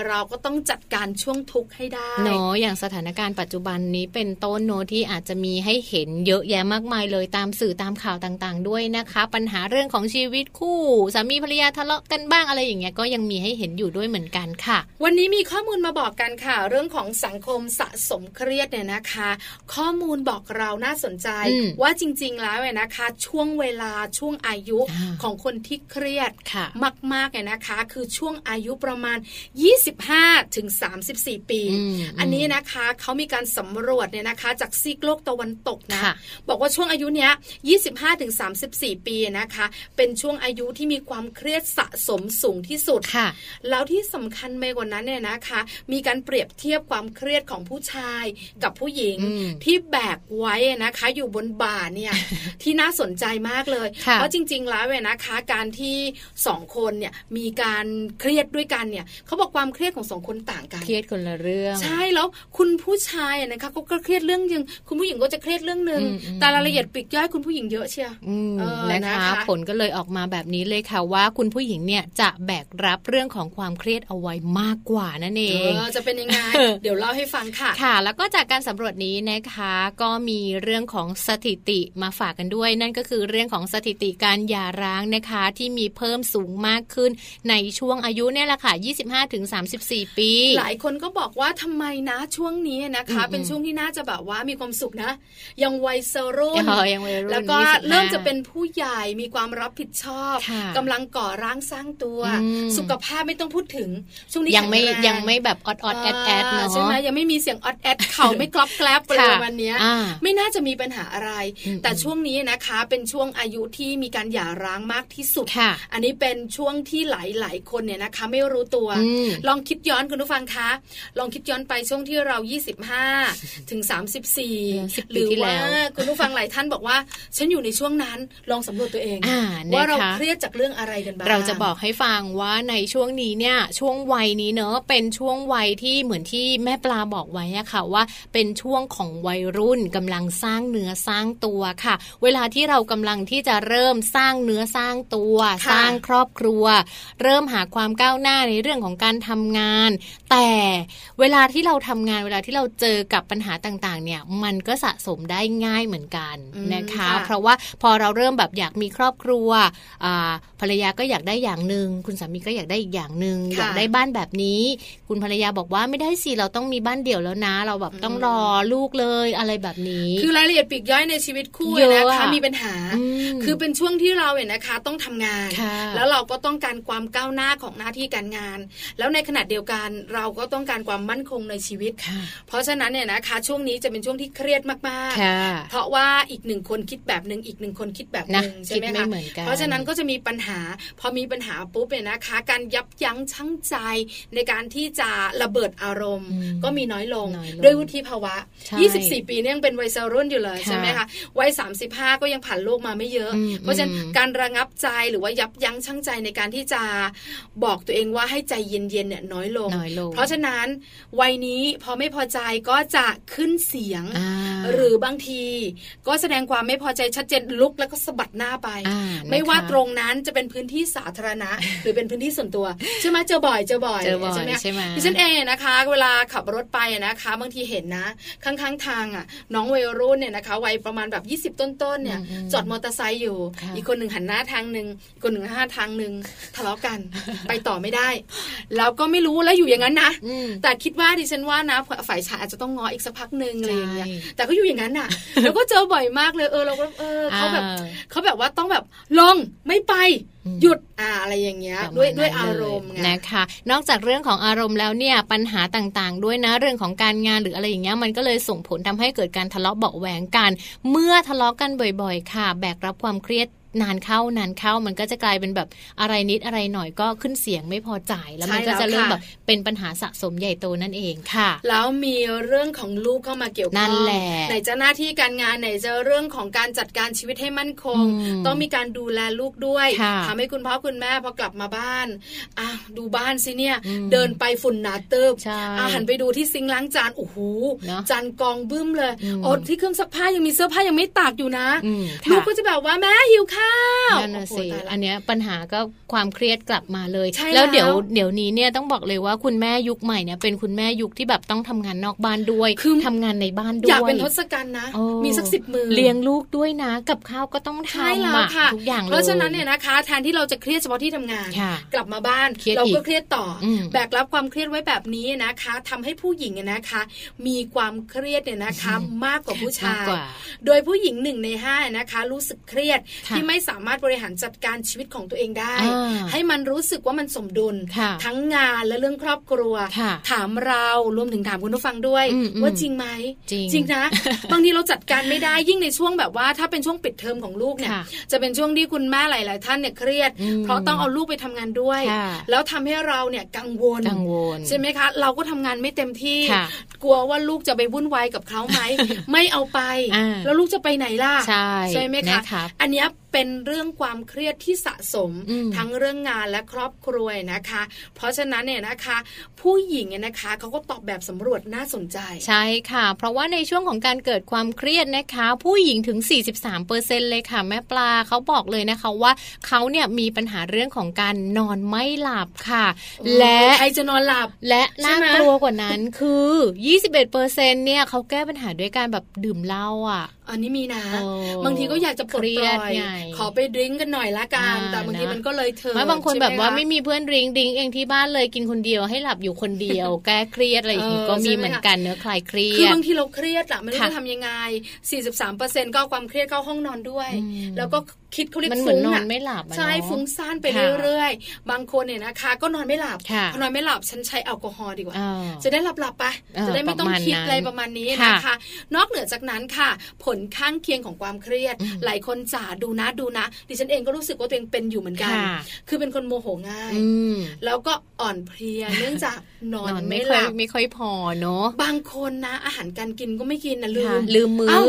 [SPEAKER 4] เราก็ต้องจัดการช่วงทุกข์ให้ได้
[SPEAKER 3] เนาะอย่างสถานการณ์ปัจจุบันนี้เป็นต้นโนที่อาจจะมีให้เห็นเยอะแยะมากมายเลยตามสื่อตามข่าวต่างๆ ด้วยนะคะ ปัญหาเรื่องของชีวิตคู่สามีภรรยาทะเลาะกันบ้างอะไรอย่างเงี้ยก็ยังมีให้เห็นอยู่ด้วยเหมือนกันค่ะ
[SPEAKER 4] วันนี้มีข้อมูลมาบอกกันค่ะ เรื่องของสังคมสะสมเครียดเนี่ยนะคะ ข้อมูลบอกเราน่าสนใจ
[SPEAKER 3] อืม
[SPEAKER 4] ว่าจริง ๆ แล้วเนี่ยนะคะ ช่วงเวลาช่วงอายุ
[SPEAKER 3] อ่า
[SPEAKER 4] ของคนที่เครียด
[SPEAKER 3] ค่ะ
[SPEAKER 4] มากๆเนี่ยนะคะ คือช่วงอายุประมาณ 25ถึง34 ปี
[SPEAKER 3] อืม
[SPEAKER 4] อันนี้นะคะเขามีการสำรวจเนี่ยนะคะ จากซีกโลกตะวันตกนะ
[SPEAKER 3] ค่ะ
[SPEAKER 4] บอกว่าช่วงอายุเนี้ย 25ถึง34 ปีนะคะ เป็นช่วงอายุที่มีความเครียดสะสมสูงที่สุด
[SPEAKER 3] ค่ะ
[SPEAKER 4] แล้วที่สำคัญไปกว่านั้นเนี่ยนะคะ มีการเปรียบเทียบความเครียดของผู้ชายกับผู้หญิง
[SPEAKER 3] อืม
[SPEAKER 4] ที่แบกไว้นะคะ อยู่บนบ่าเนี่ยที่น่าสนใจมากเลย
[SPEAKER 3] ค่ะ
[SPEAKER 4] เพราะจริง ๆ แล้วเนี่ยนะคะ การที่สองคนเนี่ยมีการเครียดด้วยกันเนี่ยเขาบอกความเครียดของสองคนต่างกัน
[SPEAKER 3] เครียดคนละเรื่อง
[SPEAKER 4] ใช่แล้วคุณผู้ชายอะนะคะเขาก็เครียดเรื่องหนึงคุณผู้หญิงก็จะเครียดเรื่องหนึ่ง
[SPEAKER 3] อืมอืม
[SPEAKER 4] แต่รายละเอียดปลีกย่อยคุณผู้หญิงเยอะเชียว
[SPEAKER 3] อืม
[SPEAKER 4] เออ
[SPEAKER 3] นะคะ
[SPEAKER 4] นะคะ
[SPEAKER 3] ผลก็เลยออกมาแบบนี้เลยค่ะว่าคุณผู้หญิงเนี่ยจะแบกรับเรื่องของความเครียดเอาไว้มากกว่านั่นเอ
[SPEAKER 4] เองอจะเป็นยังไงเดี๋ยวเล่าให้ฟังค่ะ
[SPEAKER 3] ค่ะ แล้วก็จากการสำรวจนี้นะคะก็มีเรื่องของสถิติมาฝากกันด้วย นั่นก็คือเรื่องของสถิติการหย่าร้างนะคะที่มีเพิ่มสูงมากขึ้นในช่วงอายุเนี่ยแหละค่ะ 25-34 ปี
[SPEAKER 4] หลายคนก็บอกว่าทำไมนะช่วงนี้นะคะ
[SPEAKER 3] อืม
[SPEAKER 4] เป็นช่วงที่น่าจะแบบว่ามีความสุขนะ ยังวัยเซรุ่น
[SPEAKER 3] เออยังวัยรุ่น
[SPEAKER 4] แล้วก็
[SPEAKER 3] 25
[SPEAKER 4] เริ่มจะเป็นผู้ใหญ่มีความรับผิดชอบ
[SPEAKER 3] ค่ะ
[SPEAKER 4] กำลังก่อร่างสร้างตัว
[SPEAKER 3] อืม
[SPEAKER 4] สุขภาพไม่ต้องพูดถึง ช่วงนี้
[SPEAKER 3] ยังไม่
[SPEAKER 4] แข็แร
[SPEAKER 3] ยังไม่แบบออดออดแอดแอดเนาะ
[SPEAKER 4] ใช่ไหมยังไม่มีเสียงออดแอดเข่าไม่กรอบแกลบอะไร
[SPEAKER 3] ค่ะ
[SPEAKER 4] ประมาณเนี้ย
[SPEAKER 3] อ่า
[SPEAKER 4] ไม่น่าจะมีปัญหาอะไร
[SPEAKER 3] อืม
[SPEAKER 4] แต่ช่วงนี้นะคะเป็นช่วงอายุที่มีการหย่าร้างมากที่สุด
[SPEAKER 3] ค่ะ
[SPEAKER 4] อันนี้เป็นช่วงที่หลายหลายๆคนเนี่ยนะคะ ไม่รู้ตัว
[SPEAKER 3] อืม
[SPEAKER 4] ลองคิดย้อนคุณผู้ฟังคะ ลองคิดย้อนไปช่วงที่เรา 25 ถึง 34 หรือ
[SPEAKER 3] ที่แล้
[SPEAKER 4] ว่าวคุณผู้ฟังหลายท่านบอกว่า ฉันอยู่ในช่วงนั้นลองสำรวจตัวเอง
[SPEAKER 3] อ่า
[SPEAKER 4] ว่าเรา
[SPEAKER 3] นะคะ
[SPEAKER 4] เครียดจากเรื่องอะไรกันบ้าง
[SPEAKER 3] เราจะบอกให้ฟังว่าในช่วงนี้เนี่ยช่วงวัยนี้เนอะเป็นช่วงวัยที่เหมือนที่แม่ปลาบอกไว้อะค่ะว่า เป็นช่วงของวัยรุ่นกำลังสร้างเนื้อสร้างตัวค่ะ เวลาที่เรากำลังที่จะเริ่มสร้างเนื้อสร้างตัว
[SPEAKER 4] ค่ะ
[SPEAKER 3] สร้างครอบครัว เริ่มหาความก้าวหน้าในเรื่องของการทำงาน แต่เวลาที่เราทำงานเวลาที่เราเจอกับปัญหาต่างๆ เนี่ยมันก็สะสมได้ง่ายเหมือนกัน
[SPEAKER 4] อืม
[SPEAKER 3] นะคะ
[SPEAKER 4] ค่ะ
[SPEAKER 3] เพราะว่าพอเราเริ่มแบบอยากมีครอบครัวอ่าภรรยาก็อยากได้อย่างหนึ่งคุณสามีก็อยากได้อีกอย่างหนึ่ง
[SPEAKER 4] ค่ะ
[SPEAKER 3] อยากได้บ้านแบบนี้ คุณภรรยาบอกว่าไม่ได้สิเราต้องมีบ้านเดี่ยวแล้วนะ เราแบบต้องรอลูกเลยอะไรแบบนี้
[SPEAKER 4] คือรายละเอียดปลีกย่อยในชีวิตคู่
[SPEAKER 3] เยอะ
[SPEAKER 4] นะคะ
[SPEAKER 3] อะ
[SPEAKER 4] มีปัญหา
[SPEAKER 3] ม
[SPEAKER 4] คือเป็นช่วงที่เราเนี่ยนะคะ ต้องทำงาน
[SPEAKER 3] ค่ะ
[SPEAKER 4] แล้วเราก็ต้องการความก้าวหน้าของหน้าที่การงาน แล้วในขณะเดียวกันเราก็ต้องการความมั่นคงในชีวิต
[SPEAKER 3] ค่ะ
[SPEAKER 4] เพราะฉะนั้นเนี่ยนะคะช่วงนี้จะเป็นช่วงที่เครียดมาก
[SPEAKER 3] ค่ะ
[SPEAKER 4] ๆเพราะว่าอีกหนึ่งคนคิดแบบหนึ่งอีกหนึ่งคนคิดแบบห
[SPEAKER 3] นะ
[SPEAKER 4] นึ่งใช่
[SPEAKER 3] คิด
[SPEAKER 4] ไหม
[SPEAKER 3] ไม่
[SPEAKER 4] คะ
[SPEAKER 3] เหมือนกัน
[SPEAKER 4] เพราะฉะนั้นก็จะมีปัญหา พอมีปัญหาปุ๊บเนี่ยนะคะ การยับยั้งชั่งใจในการที่จะระเบิดอารมณ์
[SPEAKER 3] อืม
[SPEAKER 4] ก็มีน้อยลง
[SPEAKER 3] น้อยลง
[SPEAKER 4] ด้วยวุฒิภาวะ
[SPEAKER 3] ใช่
[SPEAKER 4] 24 ปีเนี่ยยังเป็นวัยเซรุ่นอยู่เลย
[SPEAKER 3] ค่ะ
[SPEAKER 4] ใช่ไหมคะวัย 35 ก็ยังผ่านโลกมาไม่เยอะ
[SPEAKER 3] อืม
[SPEAKER 4] เพราะฉะนั้น
[SPEAKER 3] อืม
[SPEAKER 4] การระงับใจหรือว่ายับยั้งชั่งใจในการที่จะบอกตัวเองว่าให้ใจเย็นๆเนี่ยน้อยลง
[SPEAKER 3] น้อยลง
[SPEAKER 4] เพราะฉะนั้นวัยนี้พอไม่พอใจก็จะขึ้นเสียง
[SPEAKER 3] อ่า
[SPEAKER 4] หรือบางทีก็แสดงความไม่พอใจชัดเจนลุกแล้วก็สะบัดหน้าไป
[SPEAKER 3] อ่า
[SPEAKER 4] ไม่ว่า
[SPEAKER 3] นะคะ
[SPEAKER 4] ตรงนั้นจะเป็นพื้นที่สาธารณะ หรือเป็นพื้นที่ส่วนตัวใช่ไหมเจอบ่อยเจอบ่อย
[SPEAKER 3] เจอบ่อย
[SPEAKER 4] ใช่ไหม
[SPEAKER 3] ใช่ไหม
[SPEAKER 4] ดิฉันเองนะคะ เวลาขับรถไปนะคะ บางทีเห็นนะ ข้างๆทางอะ น้องวัยรุ่นเนี่ยนะคะวัยประมาณแบบ 20 ต้นๆเนี่ย
[SPEAKER 3] อืม
[SPEAKER 4] จอดมอเตอร์ไซค์อยู่
[SPEAKER 3] ค่ะ
[SPEAKER 4] อีกคนหนึ่งหันหน้าทางหนึ่งอีกคนหนึ่งหน้าทางหนึ่งทะเลาะกันไปต่อไม่ได้แล้วก็ไม่รู้แล้วอยู่อย่างนั้นนะ
[SPEAKER 3] อืม
[SPEAKER 4] แต่คิดว่าดิฉันว่านะฝ่ายชายอาจจะต้องงออีกสักพักหนึ่งอะไรอย่างเงี้ย
[SPEAKER 3] ใช่
[SPEAKER 4] แต่ก็อยู่อย่างนั้นน่ะ แล้วก็เจอบ่อยมากเลยเออเราก็เออเขาแบบ
[SPEAKER 3] อ่า
[SPEAKER 4] เขาแบบว่าต้องแบบลงไม่ไป
[SPEAKER 3] อืม
[SPEAKER 4] หยุดอ่าอะไรอย่างเงี้ย
[SPEAKER 3] ประมาณ
[SPEAKER 4] ด้วยด้วย
[SPEAKER 3] นั้น
[SPEAKER 4] อา
[SPEAKER 3] เล
[SPEAKER 4] รมณ์ไง
[SPEAKER 3] นะคะ นอกจากเรื่องของอารมณ์แล้วเนี่ยปัญหาต่างๆ ด้วยนะเรื่องของการงานหรืออะไรอย่างเงี้ยมันก็เลยส่งผลทำให้เกิดการทะเลาะเบาะแหวงกัน เมื่อทะเลาะกันบ่อย ๆ ค่ะ แบกรับความเครียด นานเข้านานเข้ามันก็จะกลายเป็นแบบอะไรนิดอะไรหน่อยก็ขึ้นเสียงไม่พอใจแล้วมัน
[SPEAKER 4] ใช่
[SPEAKER 3] ก็จะ
[SPEAKER 4] แล้ว
[SPEAKER 3] เริ่ม
[SPEAKER 4] ค่ะ
[SPEAKER 3] แบบเป็นปัญหาสะสมใหญ่โตนั่นเองค่ะ
[SPEAKER 4] แล้วมีเรื่องของลูกเข้ามาเกี่ยวข้อง
[SPEAKER 3] นั่นแหละ
[SPEAKER 4] ไหนจะหน้าที่การงานไหนจะเรื่องของการจัดการชีวิตให้มั่นคง
[SPEAKER 3] อืม
[SPEAKER 4] ต้องมีการดูแลลูกด้วย
[SPEAKER 3] ค่ะ
[SPEAKER 4] ทำให้คุณพ่อคุณแม่พอกลับมาบ้านอะดูบ้านสิเนี่ย
[SPEAKER 3] อืม
[SPEAKER 4] เดินไปฝุ่นหนาเติบ
[SPEAKER 3] ใช่
[SPEAKER 4] อะหันไปดูที่ซิงค์ล้างจานโอ้โห
[SPEAKER 3] เนอะ
[SPEAKER 4] จานกองบึ้มเลย
[SPEAKER 3] อืม
[SPEAKER 4] โอ้ที่เครื่องซักผ้ายังมีเสื้อผ้ายังไม่ตากอยู่นะ
[SPEAKER 3] อืม
[SPEAKER 4] ลูก
[SPEAKER 3] ค่ะ
[SPEAKER 4] ก็จะแบบว่าแม่หิวข้ข้าว
[SPEAKER 3] นั่นน่ะสิ
[SPEAKER 4] โโหตายละ
[SPEAKER 3] อันเนี้ยปัญหาก็ความเครียดกลับมาเลย
[SPEAKER 4] ใช่
[SPEAKER 3] แล้วเดี๋ยว
[SPEAKER 4] แล้ว
[SPEAKER 3] เดี๋ยวนี้เนี่ยต้องบอกเลยว่าคุณแม่ยุคใหม่เนี่ยเป็นคุณแม่ยุคที่แบบต้องทำงานนอกบ้านด้วย
[SPEAKER 4] คือ
[SPEAKER 3] ทำงานในบ้านด้วย
[SPEAKER 4] อยากเป็นทศกัณฐ์นะ
[SPEAKER 3] โอ้
[SPEAKER 4] มีสักสิบมือ
[SPEAKER 3] เลี้ยงลูกด้วยนะ กับข้าวก็ต้อง
[SPEAKER 4] ใช่แล้
[SPEAKER 3] ทำ
[SPEAKER 4] ว
[SPEAKER 3] อะ
[SPEAKER 4] ค่ะ
[SPEAKER 3] ทุกอย่างเลย
[SPEAKER 4] เพราะฉะนั้นเนี่ยนะคะ แทนที่เราจะเครียดเฉพาะที่ทำงาน
[SPEAKER 3] ค่ะ
[SPEAKER 4] กลับมาบ้าน
[SPEAKER 3] เครียด
[SPEAKER 4] เรา
[SPEAKER 3] อี
[SPEAKER 4] ก็
[SPEAKER 3] ก
[SPEAKER 4] เครียดต่ออ
[SPEAKER 3] ม
[SPEAKER 4] แบกรับความเครียดไว้แบบนี้นะคะทำให้ผู้หญิงเนี่ยนะคะ มีความเครียดเนี่ยนะคะมากกว่าผู้ชามา
[SPEAKER 3] ก
[SPEAKER 4] ย
[SPEAKER 3] กว่า
[SPEAKER 4] โดยผู้หญิงหนึ่งในห้านะคะ รู้สึกเครียด
[SPEAKER 3] ค่ะ
[SPEAKER 4] ที่ไม่สามารถบริหารจัดการชีวิตของตัวเองได้
[SPEAKER 3] อ่า
[SPEAKER 4] ให้มันรู้สึกว่ามันสมดุล
[SPEAKER 3] ค่ะ
[SPEAKER 4] ทั้งงานและเรื่องครอบครัว
[SPEAKER 3] ค่ะ
[SPEAKER 4] ถามเรารวมถึงถามคุณผู้ฟังด้วย
[SPEAKER 3] อืมอืม
[SPEAKER 4] ว่าจริงไหม
[SPEAKER 3] จริง
[SPEAKER 4] นะบางทีเราจัดการไม่ได้ยิ่งในช่วงแบบว่า ถ้าเป็นช่วงปิดเทอมของลูกเนี่ย
[SPEAKER 3] ค่ะ
[SPEAKER 4] จะเป็นช่วงที่คุณแม่หลาย ๆ ท่านเนี่ยเครียด
[SPEAKER 3] อืม
[SPEAKER 4] เพราะต้องเอาลูกไปทำงานด้วย
[SPEAKER 3] ค่ะ
[SPEAKER 4] แล้วทำให้เราเนี่ยกังวล
[SPEAKER 3] กังวล
[SPEAKER 4] ใช่ไหมคะ เราก็ทำงานไม่เต็มที่
[SPEAKER 3] ค่ะ
[SPEAKER 4] กลัวว่าลูกจะไปวุ่นวายกับเขาไหมไม่เอาไป
[SPEAKER 3] อ่า
[SPEAKER 4] แล้วลูกจะไปไหนล่ะ
[SPEAKER 3] ใช่
[SPEAKER 4] ไหมคะ
[SPEAKER 3] นะครับ
[SPEAKER 4] อันเนี้ย เป็นเรื่องความเครียดที่สะสม
[SPEAKER 3] อืม
[SPEAKER 4] ทั้งเรื่องงานและครอบครัวนะคะ เพราะฉะนั้นเนี่ยนะคะ ผู้หญิงเนี่ยนะคะเขาก็ตอบแบบสำรวจน่าสนใจ
[SPEAKER 3] ใช่ค่ะ เพราะว่าในช่วงของการเกิดความเครียดนะคะ ผู้หญิงถึง 43เปอร์เซ็นเลยค่ะ แม่ปลาเขาบอกเลยนะคะว่าเขาเนี่ยมีปัญหาเรื่องของการนอนไม่หลับค่ะ และ
[SPEAKER 4] ใครจะนอนหลับ
[SPEAKER 3] และ
[SPEAKER 4] ใช่
[SPEAKER 3] น่า
[SPEAKER 4] ไหม
[SPEAKER 3] กลัวกว่านั้นคือ 21เปอร์เซ็นเนี่ยเขาแก้ปัญหาด้วยการแบบดื่มเหล้าอะ
[SPEAKER 4] อันนี้มีนะ
[SPEAKER 3] เออบา
[SPEAKER 4] งทีก็อยากจะปลด
[SPEAKER 3] เครี
[SPEAKER 4] ป
[SPEAKER 3] ย
[SPEAKER 4] ล่
[SPEAKER 3] ด
[SPEAKER 4] อย
[SPEAKER 3] ไง
[SPEAKER 4] ขอไปดริ้งกันหน่อยละกัน
[SPEAKER 3] อ่า
[SPEAKER 4] แต่บางที
[SPEAKER 3] นะ
[SPEAKER 4] มันก็เลยเถิด
[SPEAKER 3] ไม่บางคน
[SPEAKER 4] ใช่ห
[SPEAKER 3] แบบว่าะไม่มีเพื่อนดริงก์ดริงก์เองที่บ้านเลยกินคนเดียวให้หลับอยู่คนเดียว แก้เครียดอะไรอย่างงี้
[SPEAKER 4] เออ
[SPEAKER 3] ก็มี
[SPEAKER 4] ใช่ไหม
[SPEAKER 3] เหมือนกันเนื้อะคลายเครียด
[SPEAKER 4] คือบางทีเราเครียดอะไม่รู้
[SPEAKER 3] ค่ะ
[SPEAKER 4] จะทำยังไง 43%ก็เอาความเครียดเข้าห้องนอนด้วย
[SPEAKER 3] อืม
[SPEAKER 4] แล้วก็ คิดเขาเรียก
[SPEAKER 3] มันเหมือน
[SPEAKER 4] ฟุ้ง
[SPEAKER 3] นอ
[SPEAKER 4] อะ
[SPEAKER 3] นไม่หลับอะ
[SPEAKER 4] ใช่
[SPEAKER 3] เนอะ
[SPEAKER 4] ฟุ้งซ่านไป
[SPEAKER 3] ค่ะ
[SPEAKER 4] เรื่อยๆ บางคนเนี่ยนะคะ ก็นอนไม่หลับ
[SPEAKER 3] ค่ะ
[SPEAKER 4] พอนอนไม่หลับฉันใช้แอลกอฮอล์ดีกว่า
[SPEAKER 3] อ่า
[SPEAKER 4] จะได้หลับหลับๆไป
[SPEAKER 3] เออ
[SPEAKER 4] จะได้ไม่ต้อง
[SPEAKER 3] ประมาณ
[SPEAKER 4] คิด
[SPEAKER 3] นั้น
[SPEAKER 4] อะไรประมาณนี้
[SPEAKER 3] ค่ะ
[SPEAKER 4] นะคะ นอกเหนือจากนั้นค่ะ ผลข้างเคียงของความเครียด
[SPEAKER 3] อืม
[SPEAKER 4] หลายคนจ่าดูนะดูนะ ดิฉันเองก็รู้สึกว่าตัวเองเป็นอยู่เหมือนกัน
[SPEAKER 3] ค่ะ
[SPEAKER 4] คือเป็นคนโมโหง่าย
[SPEAKER 3] อืม
[SPEAKER 4] แล้วก็อ่อนเพลียเนื่องจากนอน
[SPEAKER 3] นอน
[SPEAKER 4] ไม่
[SPEAKER 3] ไม่
[SPEAKER 4] ห
[SPEAKER 3] ค่อย
[SPEAKER 4] ลับ
[SPEAKER 3] ไม่ค่อยพอเนาะ
[SPEAKER 4] บางคนนะอาหารการกินก็ไม่กินนะลื
[SPEAKER 3] ค่ะ
[SPEAKER 4] ม
[SPEAKER 3] ลืมมื้อ
[SPEAKER 4] เอ้า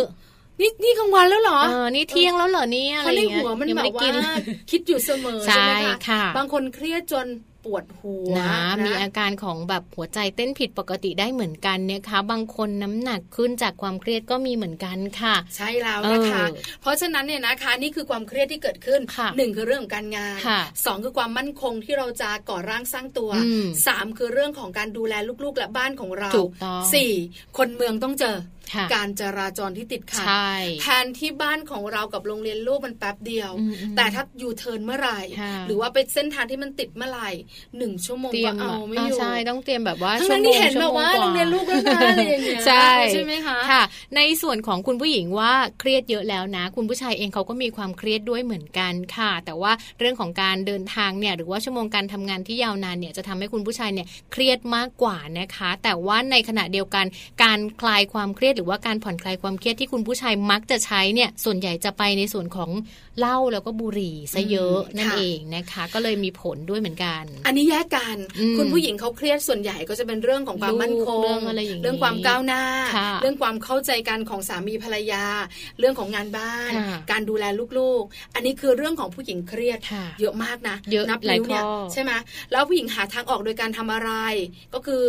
[SPEAKER 4] นี่นี่กลางวันแล้วเหรอ
[SPEAKER 3] เออนี่เที่ยงแล้วเหรอเนี่ย
[SPEAKER 4] เพ
[SPEAKER 3] อะไร
[SPEAKER 4] ราะใน
[SPEAKER 3] เงี้ย
[SPEAKER 4] หัวมัน
[SPEAKER 3] ยัง
[SPEAKER 4] แบ
[SPEAKER 3] ไม่
[SPEAKER 4] บ
[SPEAKER 3] ได้กิ
[SPEAKER 4] ว่านคิดอยู่เสมอ
[SPEAKER 3] ใช่
[SPEAKER 4] ใช่ไหมคะ
[SPEAKER 3] ค่ะ
[SPEAKER 4] บางคนเครียดจนปวดหัว
[SPEAKER 3] นะมีอาการของแบบหัวใจเต้นผิดปกติได้เหมือนกันนะคะ บางคนน้ำหนักขึ้นจากความเครียดก็มีเหมือนกันค่ะ
[SPEAKER 4] ใช่แล้วนะคะ
[SPEAKER 3] เออ
[SPEAKER 4] เพราะฉะนั้นเนี่ยนะคะนี่คือความเครียดที่เกิดขึ้น
[SPEAKER 3] ค่ะ
[SPEAKER 4] หนึ่งคือเรื่องของการงาน
[SPEAKER 3] ค่ะ
[SPEAKER 4] สองคือความมั่นคงที่เราจะก่อร่างสร้างตัว
[SPEAKER 3] อืม
[SPEAKER 4] สามคือเรื่องของการดูแลลูกๆและบ้านของเรา
[SPEAKER 3] ถูกต้อง
[SPEAKER 4] สี่คนเมืองต้องเจอ
[SPEAKER 3] ค่ะ
[SPEAKER 4] การจราจรที่ติดขัด
[SPEAKER 3] ใช่
[SPEAKER 4] แทนที่บ้านของเรากับโรงเรียนลูกมันแป๊บเดียว
[SPEAKER 3] อืมอืม
[SPEAKER 4] แต่ถ้ายูเทิร์นเมื่อไหร่
[SPEAKER 3] ค่ะ
[SPEAKER 4] หรือว่าไปเส้นทางที่มันติดเมื่อไหร่หนึ่งชั่วโมง
[SPEAKER 3] เตรีย
[SPEAKER 4] ก็
[SPEAKER 3] ม
[SPEAKER 4] เอาไม่
[SPEAKER 3] อ่า
[SPEAKER 4] อยู่
[SPEAKER 3] ใช่ต้องเตรียมแบบว่า
[SPEAKER 4] ทั้ง
[SPEAKER 3] ชั่ว
[SPEAKER 4] นั้น
[SPEAKER 3] โม
[SPEAKER 4] ที่
[SPEAKER 3] ง
[SPEAKER 4] เห็น
[SPEAKER 3] ชั่
[SPEAKER 4] แบบ
[SPEAKER 3] โมง
[SPEAKER 4] ว่ากโรงเรียนลูกแล้วนะอะไรอย่างเงี้ย
[SPEAKER 3] ใช่
[SPEAKER 4] ใช่ไหมคะ
[SPEAKER 3] ค่ะ ในส่วนของคุณผู้หญิงว่าเครียดเยอะแล้วนะ คุณผู้ชายเองเขาก็มีความเครียดด้วยเหมือนกันค่ะ แต่ว่าเรื่องของการเดินทางเนี่ยหรือว่าชั่วโมงการทำงานที่ยาวนานเนี่ยจะทำให้คุณผู้ชายเนี่ยเครียดมากกว่านะคะ แต่ว่าในขณะเดียวกันการคลายความเครียดหรือว่าการผ่อนคลายความเครียดที่คุณผู้ชายมักจะใช้เนี่ยส่วนใหญ่จะไปในส่วนของเหล้าแล้วก็บุหรี่ซะเยอะนั่น
[SPEAKER 4] ค่ะ
[SPEAKER 3] เองนะคะ ก็เลยมีผลด้วยเหมือนกัน
[SPEAKER 4] อันนี้แยกกัน
[SPEAKER 3] อืม
[SPEAKER 4] คุณผู้หญิงเขาเครียดส่วนใหญ่ก็จะเป็นเรื่องของความมั่นคง
[SPEAKER 3] เรื่องอะไรอย่างนี้
[SPEAKER 4] เรื่องความก้าวหน้า
[SPEAKER 3] ค่ะ
[SPEAKER 4] เรื่องความเข้าใจกันของสามีภรรยา เรื่องของงานบ้าน
[SPEAKER 3] ค่ะ
[SPEAKER 4] การดูแลลูกๆ อันนี้คือเรื่องของผู้หญิงเครียด
[SPEAKER 3] ค่ะ
[SPEAKER 4] เยอะมากนะ
[SPEAKER 3] เยอะ
[SPEAKER 4] นับ
[SPEAKER 3] หลาย
[SPEAKER 4] นิ้วเนี่ย
[SPEAKER 3] ข้อ
[SPEAKER 4] ใช่ไหมแล้วผู้หญิงหาทางออกโดยการทำอะไรก็คือ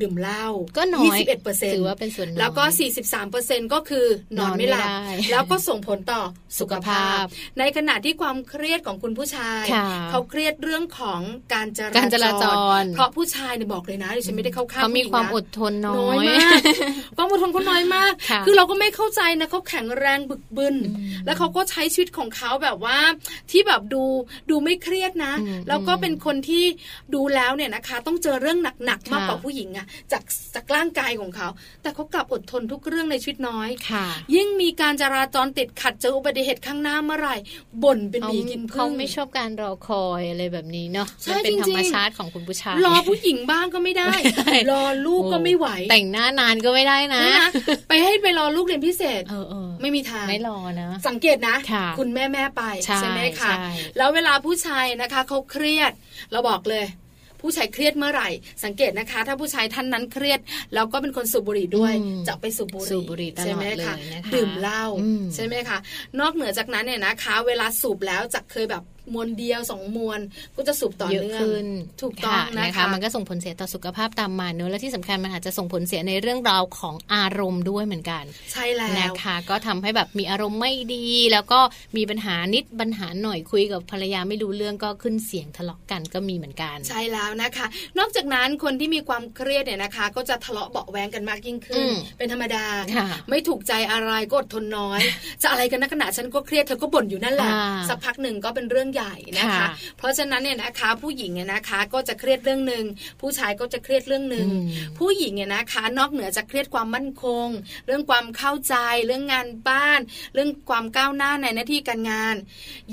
[SPEAKER 4] ดื่มเหล้า
[SPEAKER 3] ก็น้อย
[SPEAKER 4] 21เปอร์เซ็น
[SPEAKER 3] ถื
[SPEAKER 4] ต์
[SPEAKER 3] อว่าเป็นส่วนน้อย
[SPEAKER 4] แล้วก็ 43เปอร์เซ็นก็คือนอนไม่หลับ
[SPEAKER 3] นอนไม่ได้
[SPEAKER 4] แล้วก็ส่งผลต่อสุขภา
[SPEAKER 3] สุขภา
[SPEAKER 4] พ
[SPEAKER 3] พ
[SPEAKER 4] ในขณะที่ความเครียดของคุณผู้ชาย
[SPEAKER 3] ค่ะ
[SPEAKER 4] เขาเครียดเรื่องของการจ
[SPEAKER 3] การจราจร
[SPEAKER 4] เพราะผู้ชายเนี่ยบอกเลยนะดิฉันไม่ได้เข้าข้าง
[SPEAKER 3] เขามี
[SPEAKER 4] ผู้หญิง
[SPEAKER 3] ความ
[SPEAKER 4] นะ
[SPEAKER 3] อดทนน้
[SPEAKER 4] น้
[SPEAKER 3] อ
[SPEAKER 4] อย
[SPEAKER 3] ย
[SPEAKER 4] มากความอดทนเขาน้อยมาก
[SPEAKER 3] ค่ะ
[SPEAKER 4] คือเราก็ไม่เข้าใจนะเขาแข็งแรงบึกบึน
[SPEAKER 3] อืม
[SPEAKER 4] แล้วเขาก็ใช้ชีวิตของเขาแบบว่า ที่แบบดูดูไม่เครียดนะ
[SPEAKER 3] อืม
[SPEAKER 4] แล้วก็เป็นคนที่ดูแล้วเนี่ยนะคะ ต้องเจอเรื่องหนักๆ
[SPEAKER 3] ค่ะ
[SPEAKER 4] มากกว่าผู้หญิงอะจากจากร่างกายของเขา แต่เขากลับอดทนทุกเรื่องในชีวิตน้อย
[SPEAKER 3] ค่ะ
[SPEAKER 4] ยิ่งมีการจราจรติดขัดเจออุบัติเหตุข้างหน้าเมื่อไหร่บ่นเป็นห
[SPEAKER 3] เขา
[SPEAKER 4] มีกิน
[SPEAKER 3] เขา
[SPEAKER 4] พึ่ง
[SPEAKER 3] ไม่ชอบการรอคอยอะไรแบบนี้เนาะ
[SPEAKER 4] ใช่
[SPEAKER 3] มันเป็นธร
[SPEAKER 4] จริงๆ
[SPEAKER 3] รมชาติของคุณผู้ชาย
[SPEAKER 4] รอผู้หญิงบ้างก็ไม่ได้
[SPEAKER 3] ไม่ได้
[SPEAKER 4] รอลูกก็ไม่ไหว
[SPEAKER 3] แต่งหน้านานก็ไม่ได้นะ
[SPEAKER 4] นะไปให้ไปรอลูกเรียนพิเศษ
[SPEAKER 3] เออเออ
[SPEAKER 4] ไม่มีทาง
[SPEAKER 3] ไม่รอนะ
[SPEAKER 4] สังเกตนะ
[SPEAKER 3] ค่ะ
[SPEAKER 4] ณแม่แม่ไป
[SPEAKER 3] ใช่
[SPEAKER 4] ไหมคะ
[SPEAKER 3] ใช่
[SPEAKER 4] แล้วเวลาผู้ชายนะคะเขาเครียดเราบอกเลย ผู้ชายเครียดเมื่อไหร่ สังเกตนะคะ ถ้าผู้ชายท่านนั้นเครียด แล้วก็เป็นคนสูบบุหรี่ด้วย
[SPEAKER 3] อืม
[SPEAKER 4] จะไปสูบบุห
[SPEAKER 3] สู
[SPEAKER 4] รี่
[SPEAKER 3] บบุหรี่ตลอด
[SPEAKER 4] ใช่ไหมคะ
[SPEAKER 3] เลยนะคะ
[SPEAKER 4] ดื่มเหล้า
[SPEAKER 3] อืม
[SPEAKER 4] ใช่ไหมคะนอกเหนือจากนั้นเนี่ยนะคะ เวลาสูบแล้วจากเคยแบบมวลเดียวสองมวลก็จะสูบต่อ
[SPEAKER 3] เยอะ
[SPEAKER 4] เนื่อง
[SPEAKER 3] ขึ้น
[SPEAKER 4] ถูกต้องนะคะ
[SPEAKER 3] มันก็ส่งผลเสียต่อสุขภาพตามมาเนอะและที่สำคัญมันอาจจะส่งผลเสียในเรื่องราวของอารมณ์ด้วยเหมือนกัน
[SPEAKER 4] ใช่แล้ว
[SPEAKER 3] นะคะ ก็ทำให้แบบมีอารมณ์ไม่ดี แล้วก็มีปัญหานิดปัญหาหน่อยคุยกับภรรยาไม่รู้เรื่องก็ขึ้นเสียงทะเลาะกันก็มีเหมือนกัน
[SPEAKER 4] ใช่แล้วนะคะ นอกจากนั้นคนที่มีความเครียดเนี่ยนะคะ ก็จะทะเลาะเบาะแวงกันมากยิ่งขึ้น
[SPEAKER 3] อืม
[SPEAKER 4] เป็นธรรมดา
[SPEAKER 3] ค่ะ
[SPEAKER 4] ไม่ถูกใจอะไรก็อดทนน้อย จะอะไรกันนักขนาดฉันก็เครียดเธอก็บ่นอยู่นั่นแหละ
[SPEAKER 3] อ่า
[SPEAKER 4] สักพักหนึ่งก็เป็นเรื่องใหญ่นะคะ
[SPEAKER 3] ค่ะ
[SPEAKER 4] เพราะฉะนั้นเนี่ยนะคะผู้หญิงเนี่ยนะคะก็จะเครียดเรื่องหนึ่งผู้ชายก็จะเครียดเรื่องหนึ่ง
[SPEAKER 3] อืม
[SPEAKER 4] ผู้หญิงเนี่ยนะคะ นอกเหนือจากเครียดความมั่นคง เรื่องความเข้าใจเรื่องงานบ้าน เรื่องความก้าวหน้าในหน้าที่การงาน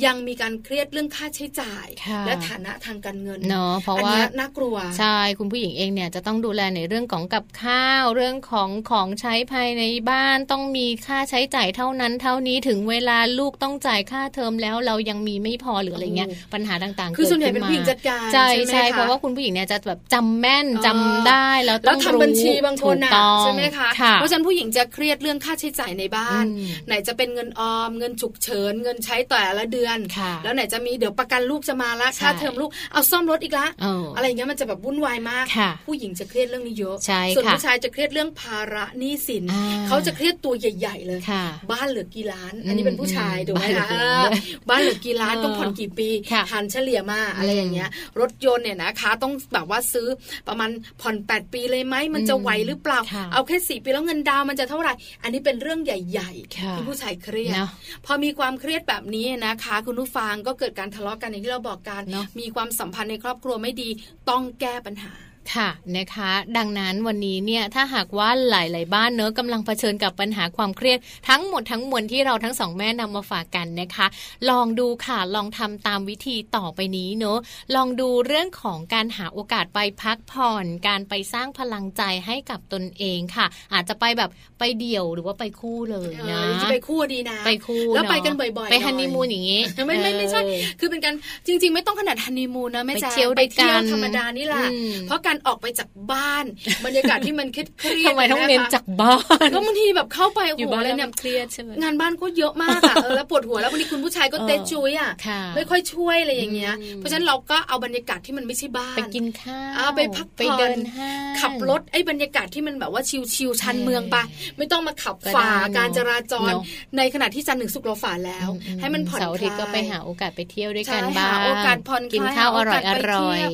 [SPEAKER 4] ยังมีการเครียดเรื่องค่าใช้จ่าย
[SPEAKER 3] ค่ะ
[SPEAKER 4] และฐานะทางการเงิน
[SPEAKER 3] เนาะเพราะ
[SPEAKER 4] อัน
[SPEAKER 3] ว่า
[SPEAKER 4] เนี้ยน่ากลัว
[SPEAKER 3] ใช่คุณผู้หญิงเองเนี่ยจะต้องดูแลในเรื่องของกับข้าวเรื่องของของใช้ภายในบ้านต้องมีค่าใช้จ่ายเท่านั้น เท่านี้ถึงเวลาลูกต้องจ่ายค่าเทอมแล้วเรายังมีไม่พอหรืออะไรเงี้ย
[SPEAKER 4] โอ้
[SPEAKER 3] ปัญหาต่างๆ
[SPEAKER 4] คือส่วนใหญ่
[SPEAKER 3] กิ
[SPEAKER 4] เป็น
[SPEAKER 3] มา
[SPEAKER 4] ผู้หญิงจัดการ
[SPEAKER 3] ใช่
[SPEAKER 4] ใช่
[SPEAKER 3] ใช่
[SPEAKER 4] ไหมคะ
[SPEAKER 3] เพราะว่าคุณผู้หญิงเนี่ยจะแบบจำแม่น
[SPEAKER 4] เออ
[SPEAKER 3] จำได้แล้วต้
[SPEAKER 4] แล้
[SPEAKER 3] อ
[SPEAKER 4] ว
[SPEAKER 3] ง
[SPEAKER 4] ทำ
[SPEAKER 3] รู้
[SPEAKER 4] บัญชีบางคน
[SPEAKER 3] ถูก
[SPEAKER 4] น่ะ
[SPEAKER 3] ต้อง
[SPEAKER 4] ใช่ไหมคะ
[SPEAKER 3] ค่ะ
[SPEAKER 4] เพราะฉะนั้นผู้หญิงจะเครียดเรื่องค่าใช้จ่ายในบ้าน
[SPEAKER 3] อืม
[SPEAKER 4] ไหนจะเป็นเงินออมเงินฉุกเฉินเงินใช้แต่ละเดือน
[SPEAKER 3] ค่ะ
[SPEAKER 4] แล้วไหนจะมีเดี๋ยวประกันลูกจะมาละ
[SPEAKER 3] ใช่
[SPEAKER 4] ค่าเทอมลูกเอาซ่อมรถอีกละ
[SPEAKER 3] เอออ
[SPEAKER 4] อะไรอย่างเงี้ยมันจะแบบวุ่นวายมาก
[SPEAKER 3] ค่ะ
[SPEAKER 4] ผู้หญิงจะเครียดเรื่องนี้เยอะ
[SPEAKER 3] ใช่
[SPEAKER 4] ส่วน
[SPEAKER 3] ค่ะ
[SPEAKER 4] ผู้ชายจะเครียดเรื่องภาระหนี้สิน
[SPEAKER 3] อ่า
[SPEAKER 4] เขาจะเครียดตัวใหญ่ ๆ เลย
[SPEAKER 3] ค่ะ
[SPEAKER 4] บ้านเหลือกี่ล้าน อันนี้เป็นผู้ชาย
[SPEAKER 3] อืม
[SPEAKER 4] ถูกไหมคะ
[SPEAKER 3] บ้านเหลือกี่
[SPEAKER 4] เอ
[SPEAKER 3] ล้าน
[SPEAKER 4] อบ้านเหลือกี่ล้าน
[SPEAKER 3] เออ
[SPEAKER 4] ต้องผ่อนกี่ปี
[SPEAKER 3] ค่ะ
[SPEAKER 4] หันเฉลี่ยมาอะไรอย่างเงี้ย รถยนต์เนี่ยนะคะต้องแบบว่าซื้อประมาณผ่อน 8 ปีเลยไหมมันจะไหวหรือเปล่า
[SPEAKER 3] ค่ะ
[SPEAKER 4] เอาแค่สี่ปีแล้วเงินดาวน์มันจะเท่าไหร่ อันนี้เป็นเรื่องใหญ่
[SPEAKER 3] ค่ะ
[SPEAKER 4] ๆที่ผู้ชายเครียด
[SPEAKER 3] เนอะ
[SPEAKER 4] พอมีความเครียดแบบนี้นะคะ คุณผู้ฟังก็เกิดการทะเลาะกันอย่างที่เราบอกกัน
[SPEAKER 3] เนอะ
[SPEAKER 4] มีความสัมพันธ์ในครอบครัวไม่ดีต้องแก้ปัญหา
[SPEAKER 3] ค่ะนะคะ ดังนั้นวันนี้เนี่ยถ้าหากว่าหลาย ๆ บ้านเนอะกำลังเผชิญกับปัญหาความเครียดทั้งหมดทั้งมวลที่เราทั้งสองแม่นำมาฝากกันนะคะ ลองดูค่ะลองทำตามวิธีต่อไปนี้เนอะลองดูเรื่องของการหาโอกาสไปพักผ่อน การไปสร้างพลังใจให้กับตนเองค่ะ อาจจะไปแบบไปเดี่ยวหรือว่าไปคู่เลย
[SPEAKER 4] เอ
[SPEAKER 3] นะ
[SPEAKER 4] อจะไปคู่ดีนะ
[SPEAKER 3] ไปคู่
[SPEAKER 4] แล้วไป
[SPEAKER 3] เอะ
[SPEAKER 4] กันบ่อยๆ
[SPEAKER 3] ไป
[SPEAKER 4] หน่อย
[SPEAKER 3] ฮันนีมูนอย่างงี้
[SPEAKER 4] ไม่ไม่ไม่ใช่
[SPEAKER 3] เออ
[SPEAKER 4] คือเป็นการจริง ๆ ไม่ต้องขนาดฮันนีมูนนะแม่
[SPEAKER 3] ไป
[SPEAKER 4] แจ๊
[SPEAKER 3] เที่ยว
[SPEAKER 4] ไปเที่ยว
[SPEAKER 3] ด้วยกัน
[SPEAKER 4] ธรรมดานี่แหละ
[SPEAKER 3] อืม
[SPEAKER 4] เพราะการออกไปจากบ้าน บรรยากาศที่มันเครียดๆ
[SPEAKER 3] ทำไมต้องเน้น
[SPEAKER 4] นะคะ
[SPEAKER 3] จากบ้าน
[SPEAKER 4] ก็บางทีแบบเข้าไป
[SPEAKER 3] อยู่
[SPEAKER 4] โอ้โห
[SPEAKER 3] บ้าน
[SPEAKER 4] อะไร
[SPEAKER 3] แล้ว
[SPEAKER 4] เนี่
[SPEAKER 3] มั
[SPEAKER 4] ย
[SPEAKER 3] นเครียดใช่ไหม
[SPEAKER 4] งานบ้านก็เยอะมากอะเออแล้วปวดหัวแล้วบางทีคุณผู้ชายก็
[SPEAKER 3] เออ
[SPEAKER 4] เตะจุยอะ
[SPEAKER 3] ค่ะ
[SPEAKER 4] ไม่ค่อยช่วยอะไรอย่างเงี้ย
[SPEAKER 3] อืม
[SPEAKER 4] เพราะฉะนั้นเราก็เอาบรรยากาศที่มันไม่ใช่บ้าน
[SPEAKER 3] ไปกินข้าว
[SPEAKER 4] เอาไปพัก
[SPEAKER 3] ไป
[SPEAKER 4] ผ่อน
[SPEAKER 3] เดินห้าง
[SPEAKER 4] ขับรถไอ้บรรยากาศที่มันแบบว่าชิลๆชัน
[SPEAKER 3] เออ
[SPEAKER 4] เมืองไปไม่ต้องมาขับ
[SPEAKER 3] ก็
[SPEAKER 4] ฝ่า
[SPEAKER 3] ได้เนอะ
[SPEAKER 4] การจราจร
[SPEAKER 3] เนอะ
[SPEAKER 4] ในขณะที่จันทร์ถึงศุกร์เราฝ่าแล้ว
[SPEAKER 3] อื
[SPEAKER 4] ให้มันผ่อน
[SPEAKER 3] เสาร์อาทิตย์
[SPEAKER 4] คลาย
[SPEAKER 3] ก็ไปหาโอกาสไปเที่ยวด้วย
[SPEAKER 4] ใช่
[SPEAKER 3] กันบ้าง
[SPEAKER 4] หาโอกาสผ่อนคลาย
[SPEAKER 3] กินข้าวอร่อย
[SPEAKER 4] หา
[SPEAKER 3] อ
[SPEAKER 4] โอกาสไป
[SPEAKER 3] ร่อย
[SPEAKER 4] เที่ยว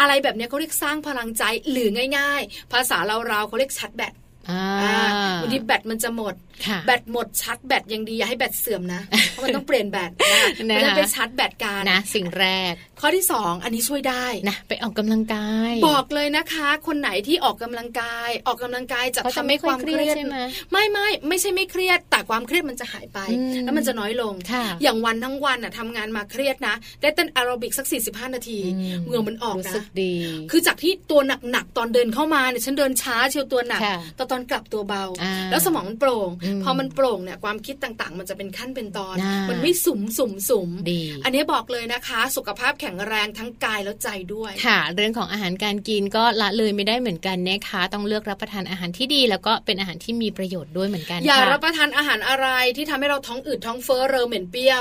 [SPEAKER 4] อะไรแบบเนี้ยเขาเรียกสร้างพลังใจหรือง่าย ๆ ภาษาเราเราๆเขาเรียกชัดแบต
[SPEAKER 3] อ่า
[SPEAKER 4] อ่าบางทีแบตมันจะหมด
[SPEAKER 3] ค่ะ
[SPEAKER 4] แบตหมดชัดแบตยังดีอย่าให้แบตเสื่อมนะ เพราะมันต้องเปลี่ยนแบตนะคะเพ
[SPEAKER 3] นะคะ
[SPEAKER 4] ราะฉะนั้นไปชัดแบตกัน
[SPEAKER 3] นะสิ่งแรก
[SPEAKER 4] ข้อที่สองอันนี้ช่วยได้
[SPEAKER 3] นะไปออกกำลังกาย
[SPEAKER 4] บอกเลยนะคะ คนไหนที่ออกกำลังกาย ออกกำลังกายจะ
[SPEAKER 3] เขาจะ
[SPEAKER 4] ทำ
[SPEAKER 3] ไม่
[SPEAKER 4] ให้
[SPEAKER 3] ค่
[SPEAKER 4] ค
[SPEAKER 3] อยวา
[SPEAKER 4] ม
[SPEAKER 3] เค
[SPEAKER 4] เค
[SPEAKER 3] รี
[SPEAKER 4] รี
[SPEAKER 3] ย
[SPEAKER 4] ย
[SPEAKER 3] ด
[SPEAKER 4] ด
[SPEAKER 3] ใช่ไหม
[SPEAKER 4] ไม่ไม่ไม่ใช่ไม่เครียด แต่ความเครียดมันจะหายไป
[SPEAKER 3] อืม
[SPEAKER 4] แล้วมันจะน้อยลง
[SPEAKER 3] ค่ะ
[SPEAKER 4] อย่างวันทั้งวันอะทำงานมาเครียดนะ ได้เต้นแอโรบิกสัก 45 นาที
[SPEAKER 3] อืม
[SPEAKER 4] เหงื่อมันออก
[SPEAKER 3] รู้
[SPEAKER 4] นะ
[SPEAKER 3] สึกดี
[SPEAKER 4] คือจากที่ตัวหนักๆตอนเดินเข้ามาเนี่ยฉันเดินช้าเชียวตัวหนัก
[SPEAKER 3] ค่ะ
[SPEAKER 4] แต่ตอนกลับตัวเบา
[SPEAKER 3] อ่า
[SPEAKER 4] แล้วสมองมันโปร่ง
[SPEAKER 3] อืม
[SPEAKER 4] พอมันโปร่งเนี่ยความคิดต่างๆ มันจะเป็นขั้นเป็นตอน
[SPEAKER 3] น่ามั
[SPEAKER 4] มันไม่สุ่มสุ่มสุ่ม
[SPEAKER 3] ดี
[SPEAKER 4] อันนี้บอกเลยนะคะ สุขภาพแข็งแรงทั้งกายแล้วใจด้วย
[SPEAKER 3] ค่ะ เรื่องของอาหารการกินก็ละเลยไม่ได้เหมือนกันนะคะ ต้องเลือกรับประทานอาหารที่ดี แล้วก็เป็นอาหารที่มีประโยชน์ด้วยเหมือนกัน
[SPEAKER 4] อย่า
[SPEAKER 3] ค่ะ
[SPEAKER 4] รับประทานอาหารอะไรที่ทำให้เราท้องอืดท้องเฟ้อเรอเหม็นเปรี้ยว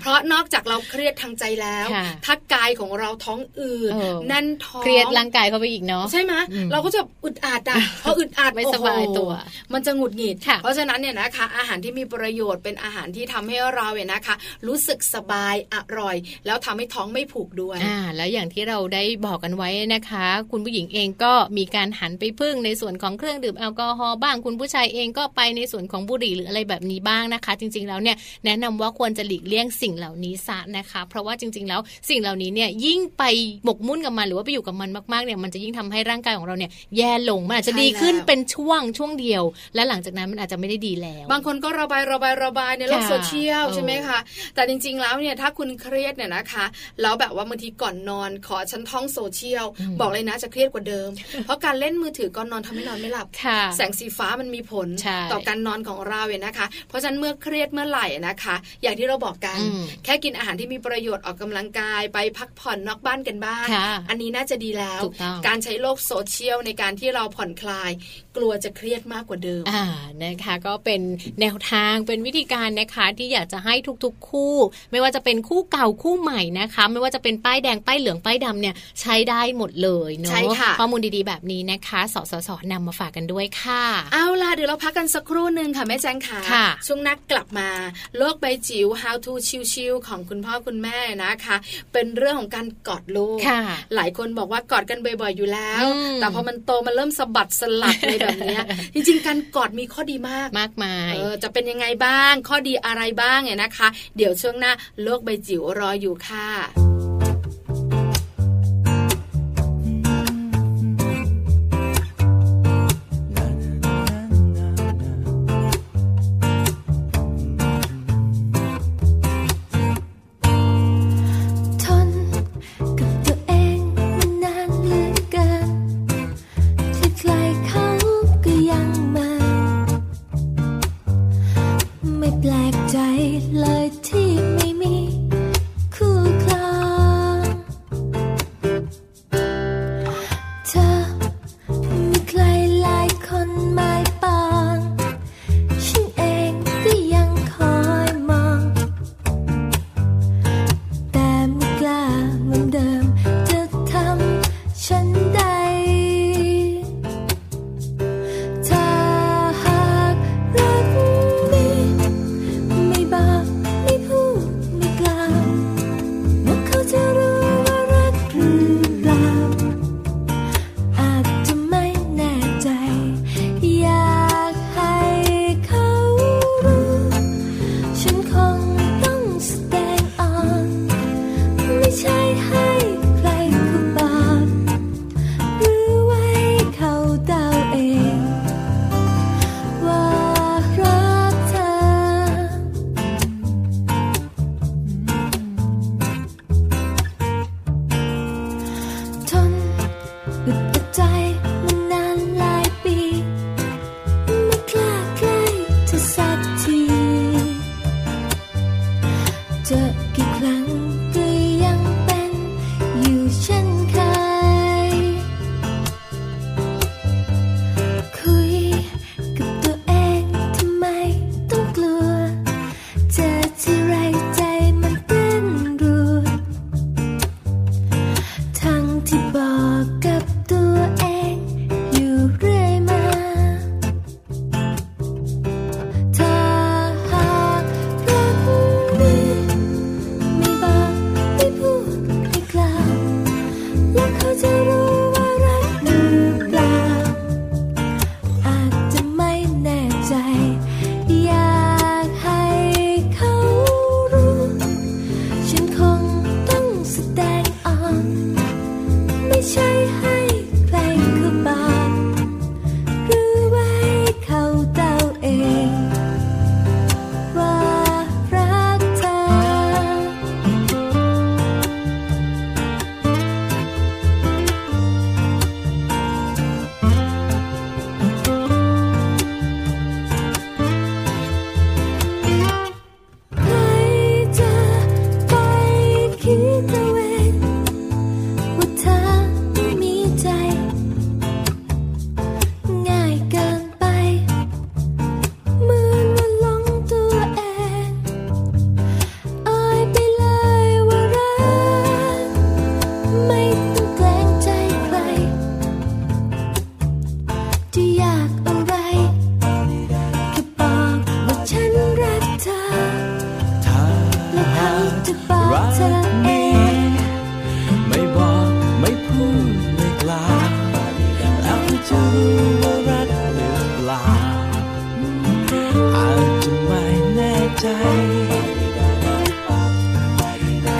[SPEAKER 4] เพราะนอกจากเราเครียดทางใจแล้ว
[SPEAKER 3] ค่ะ
[SPEAKER 4] ถ้ากายของเราท้องอืด
[SPEAKER 3] เออ
[SPEAKER 4] แน่นท้อง
[SPEAKER 3] เครียดร่างกายเข้าไปอีกเนาะ
[SPEAKER 4] ใช่ไหม
[SPEAKER 3] อืม
[SPEAKER 4] เราก็จะอึดอัดอะพออึดอัด
[SPEAKER 3] ไม่สบายตัว
[SPEAKER 4] โอ้โหมันจะหงุดหงิด
[SPEAKER 3] ค่ะ
[SPEAKER 4] เพราะฉะนั้นเนี่ยนะคะ อาหารที่มีประโยชน์เป็นอาหารที่ทำให้เราเนี่ยนะคะ รู้สึกสบายอร่อย แล้วทำให้ท้องไม่ผูกด้วย
[SPEAKER 3] อ่าแล้วอย่างที่เราได้บอกกันไว้นะคะ คุณผู้หญิงเองก็มีการหันไปพึ่งในส่วนของเครื่องดื่มแอลกอฮอล์บ้างคุณผู้ชายเองก็ไปในส่วนของบุหรี่หรืออะไรแบบนี้บ้างนะคะ จริง ๆ แล้วเนี่ยแนะนำว่าควรจะหลีกเลี่ยงสิ่งเหล่านี้ซะนะคะ เพราะว่าจริง ๆ แล้วสิ่งเหล่านี้เนี่ยยิ่งไปหมกมุ่นกับมันหรือว่าไปอยู่กับมันมากๆเนี่ยมันจะยิ่งทำให้ร่างกายของเราเนี่ยแย่ลงมันอาจจะ
[SPEAKER 4] ใช่
[SPEAKER 3] ดีขึ้น
[SPEAKER 4] แล้ว
[SPEAKER 3] เป็นช่วงช่วงเดียว และหลังจากนั้นมันอาจจะไม่ได้ดีแล้ว
[SPEAKER 4] บางคนก็ระบายระบายระบายในโลก
[SPEAKER 3] ค่ะ
[SPEAKER 4] โซเชียล
[SPEAKER 3] เออ
[SPEAKER 4] ใช่ไหมคะแต่จริง ๆ แล้วเนี่ยถ้าคุณเครียดเนี่ยนะคะแล้วแบบ
[SPEAKER 6] ละว่าบางทีก่อนนอน ขอฉันท่องโซเชียล
[SPEAKER 3] อืม
[SPEAKER 6] บอกเลยนะจะเครียดกว่าเดิม เพราะการเล่นมือถือก่อนนอนทำให้นอนไม่หลับ
[SPEAKER 3] ค่ะ
[SPEAKER 6] แสงสีฟ้ามันมีผล
[SPEAKER 3] ใช่
[SPEAKER 6] ต่อการนอนของเราเนี่ยนะคะ เพราะฉะนั้นเมื่อเครียดเมื่อไหร่นะคะ อย่างที่เราบอกกัน
[SPEAKER 3] อืม
[SPEAKER 6] แค่กินอาหารที่มีประโยชน์ออกกำลังกายไปพักผ่อนนอกบ้านกันบ้าง
[SPEAKER 3] ค่ะ
[SPEAKER 6] อันนี้น่าจะดีแล้ว
[SPEAKER 3] ถูกต้อง
[SPEAKER 6] การใช้โลกโซเชียลในการที่เราผ่อนคลาย กลัวจะเครียดมากกว่าเดิม
[SPEAKER 3] อ่านะคะก็เป็นแนวทางเป็นวิธีการนะคะที่อยากจะให้ทุกๆ คู่ ไม่ว่าจะเป็นคู่เก่าคู่ใหม่นะคะ ไม่ว่าจะเป็นป้ายแดงป้ายเหลืองป้ายดำเนี่ยใช้ได้หมดเลยเนาะ
[SPEAKER 6] ใช่ค่ะ
[SPEAKER 3] ข้อมูลดีๆแบบนี้นะคะสสสนำมาฝากกันด้วยค่ะ
[SPEAKER 6] เอาล่ะเดี๋ยวเราพักกันสักครู่หนึ่งค่ะแม่แจงขา
[SPEAKER 3] ค่ะ
[SPEAKER 6] ช่วงนักกลับมา โลกใบจิ๋ว How to ชิวๆของคุณพ่อคุณแม่นะคะ เป็นเรื่องของการกอดลูก
[SPEAKER 3] ค่ะ
[SPEAKER 6] หลายคนบอกว่ากอดกันบ่อยๆอยู่แล้ว
[SPEAKER 3] อืม
[SPEAKER 6] แต่พอมันโตมันเริ่มสะบัดสลัดในแบบเนี้ยจริงๆการกอดมีข้อดีมาก
[SPEAKER 3] มากมาย
[SPEAKER 6] เออจะเป็นยังไงบ้าง ข้อดีอะไรบ้างเนี่ยนะคะ เดี๋ยวช่วงหน้าโลกใบจิ๋วรออยู่ค่ะ
[SPEAKER 2] จะบอกเธอเองไม่บอกไม่พูดไม่กล่าวแล้วเขาจะรู้ว่ารักหรือเปล่าอาจจะไม่แน่ใจ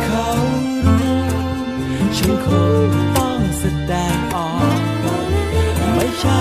[SPEAKER 2] เขารู้ฉันคงต้องแสดงออก ไม่ใช่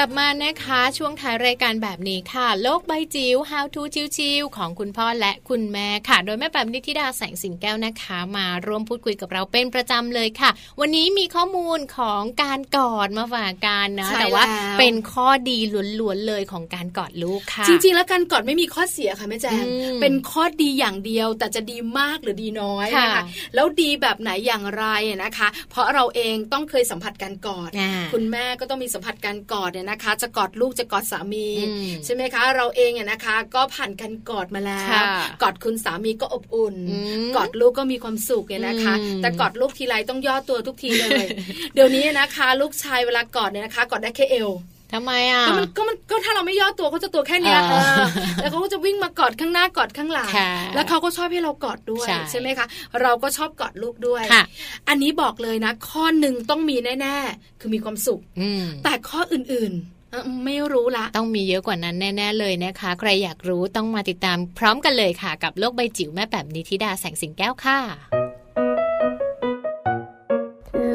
[SPEAKER 2] ลับ
[SPEAKER 7] มานะ
[SPEAKER 3] คะช่วงท้ายรายการแบบนี้ค่ะ โลกใบจิ๋ว How to ชิวๆของคุณพ่อและคุณแม่ค่ะ โดยแม่แบบนิติดาแสงสิงแก้วนะคะ มาร่วมพูดคุยกับเราเป็นประจำเลยค่ะ วันนี้มีข้อมูลของการกอดมาฝากกันนะ
[SPEAKER 4] ใช่
[SPEAKER 3] แต่ว่า
[SPEAKER 4] แล้ว
[SPEAKER 3] เป็นข้อดีล้วนๆเลยของการกอดลูกค่ะ
[SPEAKER 4] จริงๆ แล้วการกอดไม่มีข้อเสียค่ะแม่แจง
[SPEAKER 3] อืม
[SPEAKER 4] เป็นข้อดีอย่างเดียว แต่จะดีมากหรือดีน้อยนะคะ
[SPEAKER 3] ค่ะ
[SPEAKER 4] แล้วดีแบบไหนอย่างไรนะคะ เพราะเราเองต้องเคยสัมผัสการกอด
[SPEAKER 3] อ่า
[SPEAKER 4] คุณแม่ก็ต้องมีสัมผัสการกอดเนี่ยนะคะ จะกอดลูกจะกอดสามี
[SPEAKER 3] อืม
[SPEAKER 4] ใช่ไหมคะ เราเองเนี่ยนะคะ ก็ผ่านการกอดมาแล้ว
[SPEAKER 3] ค่ะ
[SPEAKER 4] กอดคุณสามีก็อบอุ่น
[SPEAKER 3] อืม
[SPEAKER 4] กอดลูกก็มีความสุขเนี่ยนะคะ
[SPEAKER 3] อืม
[SPEAKER 4] แต่กอดลูกทีไรต้องย่อตัวทุกทีเลย เดี๋ยวนี้นะคะ ลูกชายเวลากอดเนี่ยนะคะ กอดได้แค่เอว
[SPEAKER 3] ทำไมอะ
[SPEAKER 4] ก็มันก็มันก็ถ้าเราไม่ย่อตัวเขาจะตัวแค่เนี้ย
[SPEAKER 3] อ่า
[SPEAKER 4] เออแล้วเขาก็จะวิ่งมากอดข้างหน้ากอดข้างหลัง
[SPEAKER 3] ค่ะ
[SPEAKER 4] แล้วเขาก็ชอบให้เรากอดด้วย
[SPEAKER 3] ใช่
[SPEAKER 4] ไหมคะ เราก็ชอบกอดลูกด้วย
[SPEAKER 3] ค่ะ
[SPEAKER 4] อันนี้บอกเลยนะ ข้อหนึ่งต้องมีแน่ๆ คือมีความสุข
[SPEAKER 3] อืม
[SPEAKER 4] แต่ข้ออื่นๆเออไม่รู้ละ
[SPEAKER 3] ต้องมีเยอะกว่านั้นแน่ ๆ เลยนะคะ ใครอยากรู้ต้องมาติดตามพร้อมกันเลยค่ะ กับโลกใบจิ๋วแม่แบบนิธิดาแสงสิงแก้วค่ะ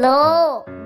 [SPEAKER 8] โลก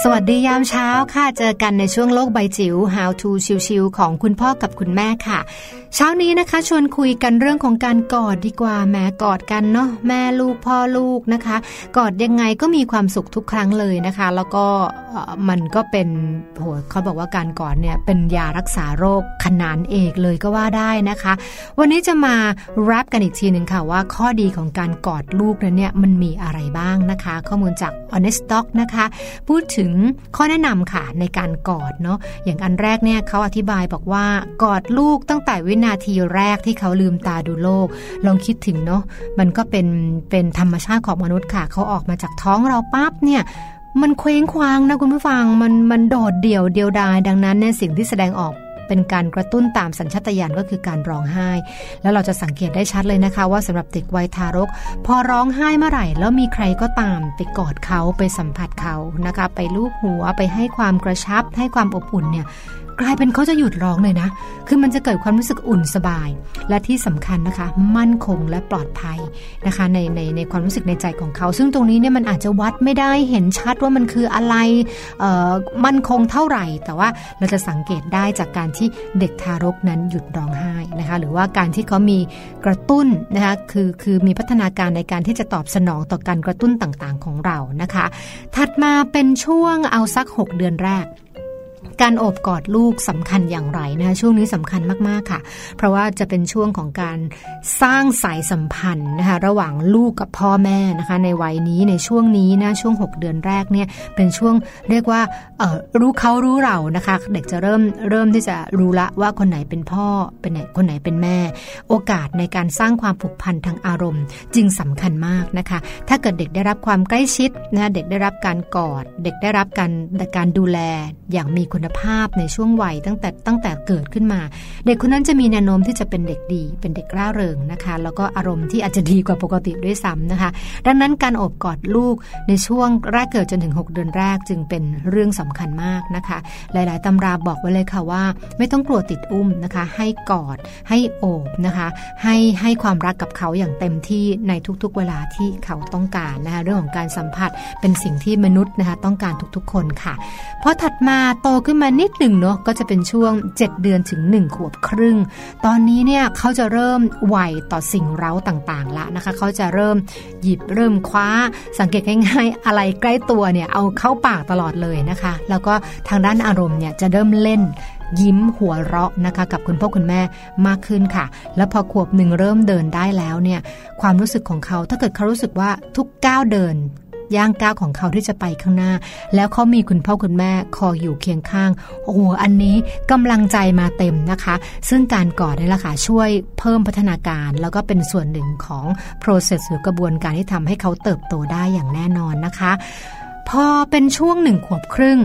[SPEAKER 8] สวั
[SPEAKER 9] สดียามเช้าค่ะ เจอกันในช่วงโลกใบจิ๋ว How to ชิวๆของคุณพ่อกับคุณแม่ค่ะ เช้านี้นะคะ ชวนคุยกันเรื่องของการกอดดีกว่าแหม้กอดกันเนาะแม่ลูกพ่อลูกนะคะ กอดยังไงก็มีความสุขทุกครั้งเลยนะคะ แล้วก็มันก็เป็นโหเขาบอกว่าการกอดเนี่ยเป็นยารักษาโรคขนานเอกเลยก็ว่าได้นะคะ วันนี้จะมารับกันอีกทีหนึ่งค่ะว่าข้อดีของการกอดลูกนั้นเนี่ยมันมีอะไรบ้างนะคะ ข้อมูลจาก Honest Doc นะคะ พูดถึงข้อแนะนำค่ะในการกอดเนาะอย่างอันแรกเนี่ยเขาอธิบายบอกว่ากอดลูกตั้งแต่วินาทีแรกที่เขาลืมตาดูโลก ลองคิดถึงเนาะมันก็เป็นเป็นธรรมชาติของมนุษย์ค่ะเขาออกมาจากท้องเราปั๊บเนี่ยมันเคว้งคว้างนะคุณผู้ฟังมันมันโดดเดี่ยวเดียวดายดังนั้นเนี่ยสิ่งที่แสดงออก เป็นการกระตุ้นตามสัญชาตญาณก็คือการร้องไห้ แล้วเราจะสังเกตได้ชัดเลยนะคะ ว่าสำหรับเด็กวัยทารก พอร้องไห้เมื่อไหร่ แล้วมีใครก็ตามไปกอดเขาไปสัมผัสเขานะคะ ไปลูบหัวไปให้ความกระชับให้ความอบอุ่นเนี่ย กลายเป็นเขาจะหยุดร้องเลยนะ คือมันจะเกิดความรู้สึกอุ่นสบาย และที่สำคัญนะคะ มั่นคงและปลอดภัยนะคะในในในความรู้สึกในใจของเขา ซึ่งตรงนี้เนี่ยมันอาจจะวัดไม่ได้เห็นชัดว่ามันคืออะไรมั่นคงเท่าไหร่ แต่ว่าเราจะสังเกตได้จากการที่เด็กทารกนั้นหยุดร้องไห้นะคะหรือว่าการที่เขามีกระตุ้นนะคะคือคือมีพัฒนาการในการที่จะตอบสนองต่อการกระตุ้นต่างๆของเรานะคะ ถัดมาเป็นช่วงเอาสัก 6 เดือนแรก การโอบกอดลูกสำคัญอย่างไรนะคะช่วงนี้สำคัญมาก ๆ ค่ะ เพราะว่าจะเป็นช่วงของการสร้างสายสัมพันธ์นะคะระหว่างลูกกับพ่อแม่นะคะในวัยนี้ในช่วงนี้นะช่วง 6 เดือนแรกเนี่ยเป็นช่วงเรียกว่าเออรู้เขารู้เรานะคะ เด็กจะเริ่มเริ่มที่จะรู้ละว่าคนไหนเป็นพ่อเป็นไหนคนไหนเป็นแม่ โอกาสในการสร้างความผูกพันทางอารมณ์ จึงสำคัญมากนะคะ ถ้าเกิดเด็กได้รับความใกล้ชิดนะเด็กได้รับการกอด เด็กได้รับการการดูแลอย่างมีคุณภาพในช่วงวัยตั้งแต่ตั้งแต่เกิดขึ้นมา เด็กคนนั้นจะมีแนวโน้มที่จะเป็นเด็กดี เป็นเด็กร่าเริงนะคะ แล้วก็อารมณ์ที่อาจจะดีกว่าปกติด้วยซ้ำนะคะ ดังนั้นการโอบกอดลูกในช่วงแรกเกิดจนถึง 6 เดือนแรกจึงเป็นเรื่องสำคัญมากนะคะ หลาย ๆตำราบอกไว้เลยค่ะว่า ไม่ต้องกลัวติดอุ้มนะคะ ให้กอดให้โอบนะคะ ให้ให้ความรักกับเขาอย่างเต็มที่ในทุกๆ เวลาที่เขาต้องการนะคะเรื่องของการสัมผัสเป็นสิ่งที่มนุษย์นะคะต้องการทุกๆ คนค่ะพอถัดมาโตขึ้นมานิดหนึ่งเนาะก็จะเป็นช่วง 7 เดือนถึง 1 ขวบครึ่ง ตอนนี้เนี่ยเขาจะเริ่มไหวต่อสิ่งเร้าต่างๆละนะคะ เขาจะเริ่มหยิบเริ่มคว้าสังเกตง่ายๆ อะไรใกล้ตัวเนี่ยเอาเข้าปากตลอดเลยนะคะ แล้วก็ทางด้านอารมณ์เนี่ยจะเริ่มเล่นยิ้มหัวเราะนะคะ กับคุณพ่อคุณแม่มากขึ้นค่ะ แล้วพอขวบหนึ่งเริ่มเดินได้แล้วเนี่ยความรู้สึกของเขาถ้าเกิดเขารู้สึกว่าทุกก้าวเดิน ย่างก้าวของเขาที่จะไปข้างหน้า แล้วเขามีคุณพ่อคุณแม่คอยอยู่เคียงข้าง โอ้โห อันนี้กำลังใจมาเต็มนะคะ ซึ่งการกอดนี่แหละค่ะช่วยเพิ่มพัฒนาการ แล้วก็เป็นส่วนหนึ่งของ process หรือกระบวนการที่ทำให้เขาเติบโตได้อย่างแน่นอนนะคะ พอเป็นช่วงหนึ่งขวบครึ่ง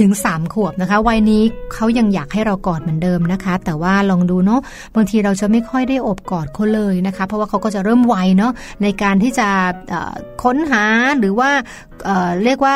[SPEAKER 9] ถึง 3 ขวบนะคะ วัยนี้เขายังอยากให้เรากอดเหมือนเดิมนะคะ แต่ว่าลองดูเนาะบางทีเราจะไม่ค่อยได้อบกอดเขาเลยนะคะ เพราะว่าเขาก็จะเริ่มไวเนาะในการที่จะค้นหาหรือว่าเเรียกว่า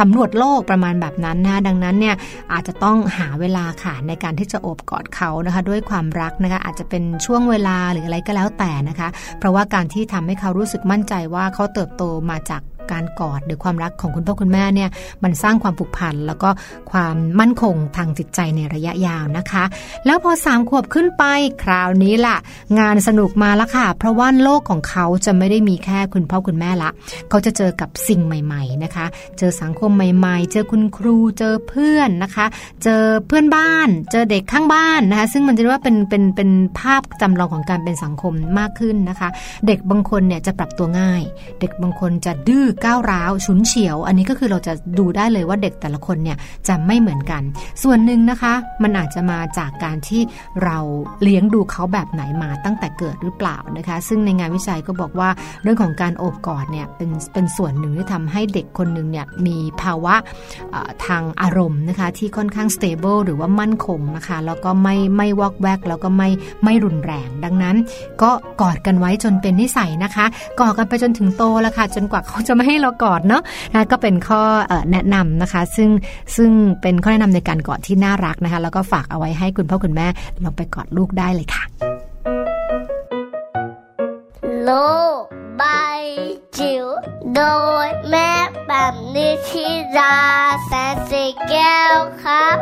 [SPEAKER 9] สำรวจโลกประมาณแบบนั้นนะดังนั้นเนี่ยอาจจะต้องหาเวลาค่ะในการที่จะโอบกอดเขานะคะ ด้วยความรักนะคะอาจจะเป็นช่วงเวลาหรืออะไรก็แล้วแต่นะคะ เพราะว่าการที่ทำให้เขารู้สึกมั่นใจว่าเขาเติบโตมาจาก การกอดหรือความรักของคุณพ่อคุณแม่เนี่ยมันสร้างความผูกพันแล้วก็ความมั่นคงทางจิตใจในระยะยาวนะคะ แล้วพอสามขวบขึ้นไปคราวนี้ล่ะ งานสนุกมาแล้วค่ะ เพราะว่าโลกของเขาจะไม่ได้มีแค่คุณพ่อคุณแม่ละ เขาจะเจอกับสิ่งใหม่ ๆนะคะ เจอสังคมใหม่ ๆ เจอคุณครูเจอเพื่อนนะคะ เจอเพื่อนบ้าน เจอเด็กข้างบ้านนะคะ ซึ่งมันจะเรียกว่าเป็นเป็นเป็นภาพจำลองของการเป็นสังคมมากขึ้นนะคะ เด็กบางคนเนี่ยจะปรับตัวง่าย เด็กบางคนจะดื้อก้าวร้าวฉุนเฉียว อันนี้ก็คือเราจะดูได้เลยว่าเด็กแต่ละคนเนี่ยจะไม่เหมือนกัน ส่วนหนึ่งนะคะ มันอาจจะมาจากการที่เราเลี้ยงดูเขาแบบไหนมาตั้งแต่เกิดหรือเปล่านะคะ ซึ่งในงานวิจัยก็บอกว่าเรื่องของการโอบกอดเนี่ยเป็นเป็นส่วนหนึ่งที่ทำให้เด็กคนหนึ่งเนี่ยมีภาวะทางอารมณ์นะคะที่ค่อนข้าง stable หรือว่ามั่นคงนะคะ แล้วก็ไม่ไม่วอกแวกแล้วก็ไม่ไม่รุนแรง ดังนั้น ก็กอดกันไว้จนเป็นนิสัยนะคะ กอดกันไปจนถึงโตแล้วค่ะ จนกว่าเขาจะไม่ให้เรากอดเนาะนะก็เป็นข้อแนะนำนะคะ ซึ่งซึ่งเป็นข้อแนะนำในการกอดที่น่ารักนะคะ แล้วก็ฝากเอาไว้ให้คุณพ่อคุณแม่ลองไปกอดลูกได้เลยค่ะ
[SPEAKER 8] โลกใบจิ๋วโดยแม่แบบนิชิราแสนสีแก้วครับ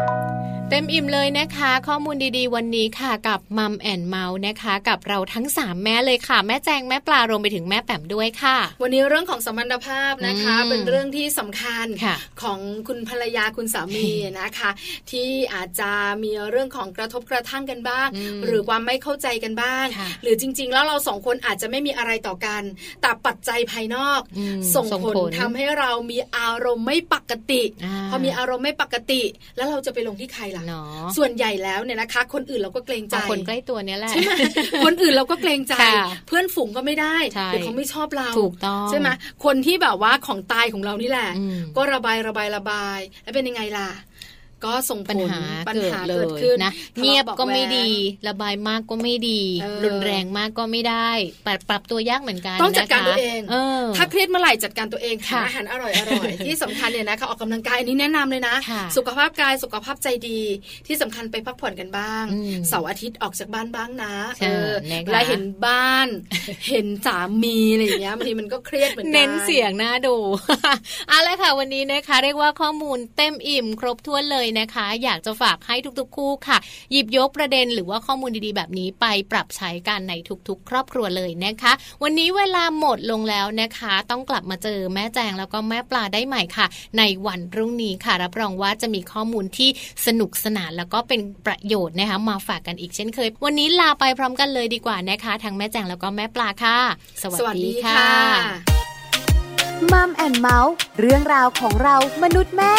[SPEAKER 3] เต็มอิ่มเลยนะคะ ข้อมูลดีๆ วันนี้ค่ะกับมัมแอนเมาส์นะคะ กับเราทั้ง 3 แม่เลยค่ะ แม่แจงแม่ปลารวมไปถึงแม่แป๋มด้วยค่ะ
[SPEAKER 4] วันนี้เรื่องของสัมพันธภาพนะคะ
[SPEAKER 3] อืม
[SPEAKER 4] เป็นเรื่องที่สำคัญ
[SPEAKER 3] ค่ะ
[SPEAKER 4] ของคุณภรรยาคุณสามีนะคะ ที่อาจจะมีเรื่องของกระทบกระทั่งกันบ้าง
[SPEAKER 3] อืม
[SPEAKER 4] หรือความไม่เข้าใจกันบ้าง
[SPEAKER 3] ค่ะ
[SPEAKER 4] หรือจริง ๆ แล้วเราสองคนอาจจะไม่มีอะไรต่อกัน แต่ปัจจัยภายนอก
[SPEAKER 3] อืม
[SPEAKER 4] ส่ง
[SPEAKER 3] ส่ง
[SPEAKER 4] ผล
[SPEAKER 3] ผล
[SPEAKER 4] ทำให้เรามีอารมณ์ไม่ปกติ
[SPEAKER 3] อ่า
[SPEAKER 4] พอมีอารมณ์ไม่ปกติ แล้วเราจะไปลงที่ใครล่ะ
[SPEAKER 3] เนาะ
[SPEAKER 4] ส่วนใหญ่แล้วเนี่ยนะคะ คนอื่นเราก็เกรงใจ
[SPEAKER 3] เอาคนใกล้ตัวเนี้ยแหละ
[SPEAKER 4] ใช่ไหมคนอื่นเราก็เกรงใจ
[SPEAKER 3] ค่ะ
[SPEAKER 4] เพื่อนฝูงก็ไม่ได้
[SPEAKER 3] ใช่
[SPEAKER 4] เดี๋ยวเขาไม่ชอบเรา
[SPEAKER 3] ถูกต้อง
[SPEAKER 4] ใช่ไหมคนที่แบบว่าของตายของเรานี่แหละ
[SPEAKER 3] อืม
[SPEAKER 4] ก็ระบายระบายระบาย แล้วเป็นยังไงล่ะ ก็ส่งผ
[SPEAKER 3] ปัญ
[SPEAKER 4] ล
[SPEAKER 3] หา
[SPEAKER 4] ปัญ
[SPEAKER 3] เกิด
[SPEAKER 4] หา
[SPEAKER 3] เล
[SPEAKER 4] เกิด
[SPEAKER 3] ย
[SPEAKER 4] ขึ้น
[SPEAKER 3] นะ
[SPEAKER 4] ทะเลา
[SPEAKER 3] เงียบ
[SPEAKER 4] บอก
[SPEAKER 3] ก็ไม่
[SPEAKER 4] แว้ง
[SPEAKER 3] ดี ระบายมากก็ไม่ดี
[SPEAKER 4] เออ
[SPEAKER 3] รุนแรงมากก็ไม่ได้ ปรับปรับตัวยากเหมือนกัน
[SPEAKER 4] ต้องจัดการ
[SPEAKER 3] นะคะ
[SPEAKER 4] ตัวเอง
[SPEAKER 3] เออ
[SPEAKER 4] ถ้าเครียดเมื่อไหร่จัดการตัวเองหา
[SPEAKER 3] ค่ะ
[SPEAKER 4] อาหารอร่อยอร่อยที่สำคัญเนี่ยนะคะออกกำลังกายอันนี้แนะนำเลยนะ
[SPEAKER 3] ค่ะ
[SPEAKER 4] สุขภาพกายสุขภาพใจดีที่สำคัญไปพักผ่อนกันบ้าง
[SPEAKER 3] อืม
[SPEAKER 4] เสาร์อาทิตย์ออกจากบ้านบ้างนะ
[SPEAKER 3] ใช่
[SPEAKER 4] เออ
[SPEAKER 3] นะคะ
[SPEAKER 4] เวลาเห็นบ้าน เห็นสามีอะไรอย่างเงี้ยบางทีมันก็เครียดเหมือนกัน
[SPEAKER 3] เน้นเสียงน่าดูเอาละค่ะวันนี้นะคะเรียกว่าข้อมูลเต็มอิ่มครบถ้วนเลยนะคะ อยากจะฝากให้ทุกๆ คู่ค่ะ หยิบยกประเด็นหรือว่าข้อมูลดีๆ แบบนี้ไปปรับใช้กันในทุกๆ ครอบครัวเลยนะคะ วันนี้เวลาหมดลงแล้วนะคะ ต้องกลับมาเจอแม่แจงแล้วก็แม่ปลาได้ใหม่ค่ะ ในวันพรุ่งนี้ค่ะ รับรองว่าจะมีข้อมูลที่สนุกสนานแล้วก็เป็นประโยชน์นะคะ มาฝากกันอีกเช่นเคย วันนี้ลาไปพร้อมกันเลยดีกว่านะคะทั้งแม่แจงแล้วก็แม่ปลาค่ะ สวั
[SPEAKER 4] สวัสดี
[SPEAKER 3] ค่ะ
[SPEAKER 4] ค่ะ
[SPEAKER 1] มัมแอนเมาส์เรื่องราวของเรามนุษย์แม่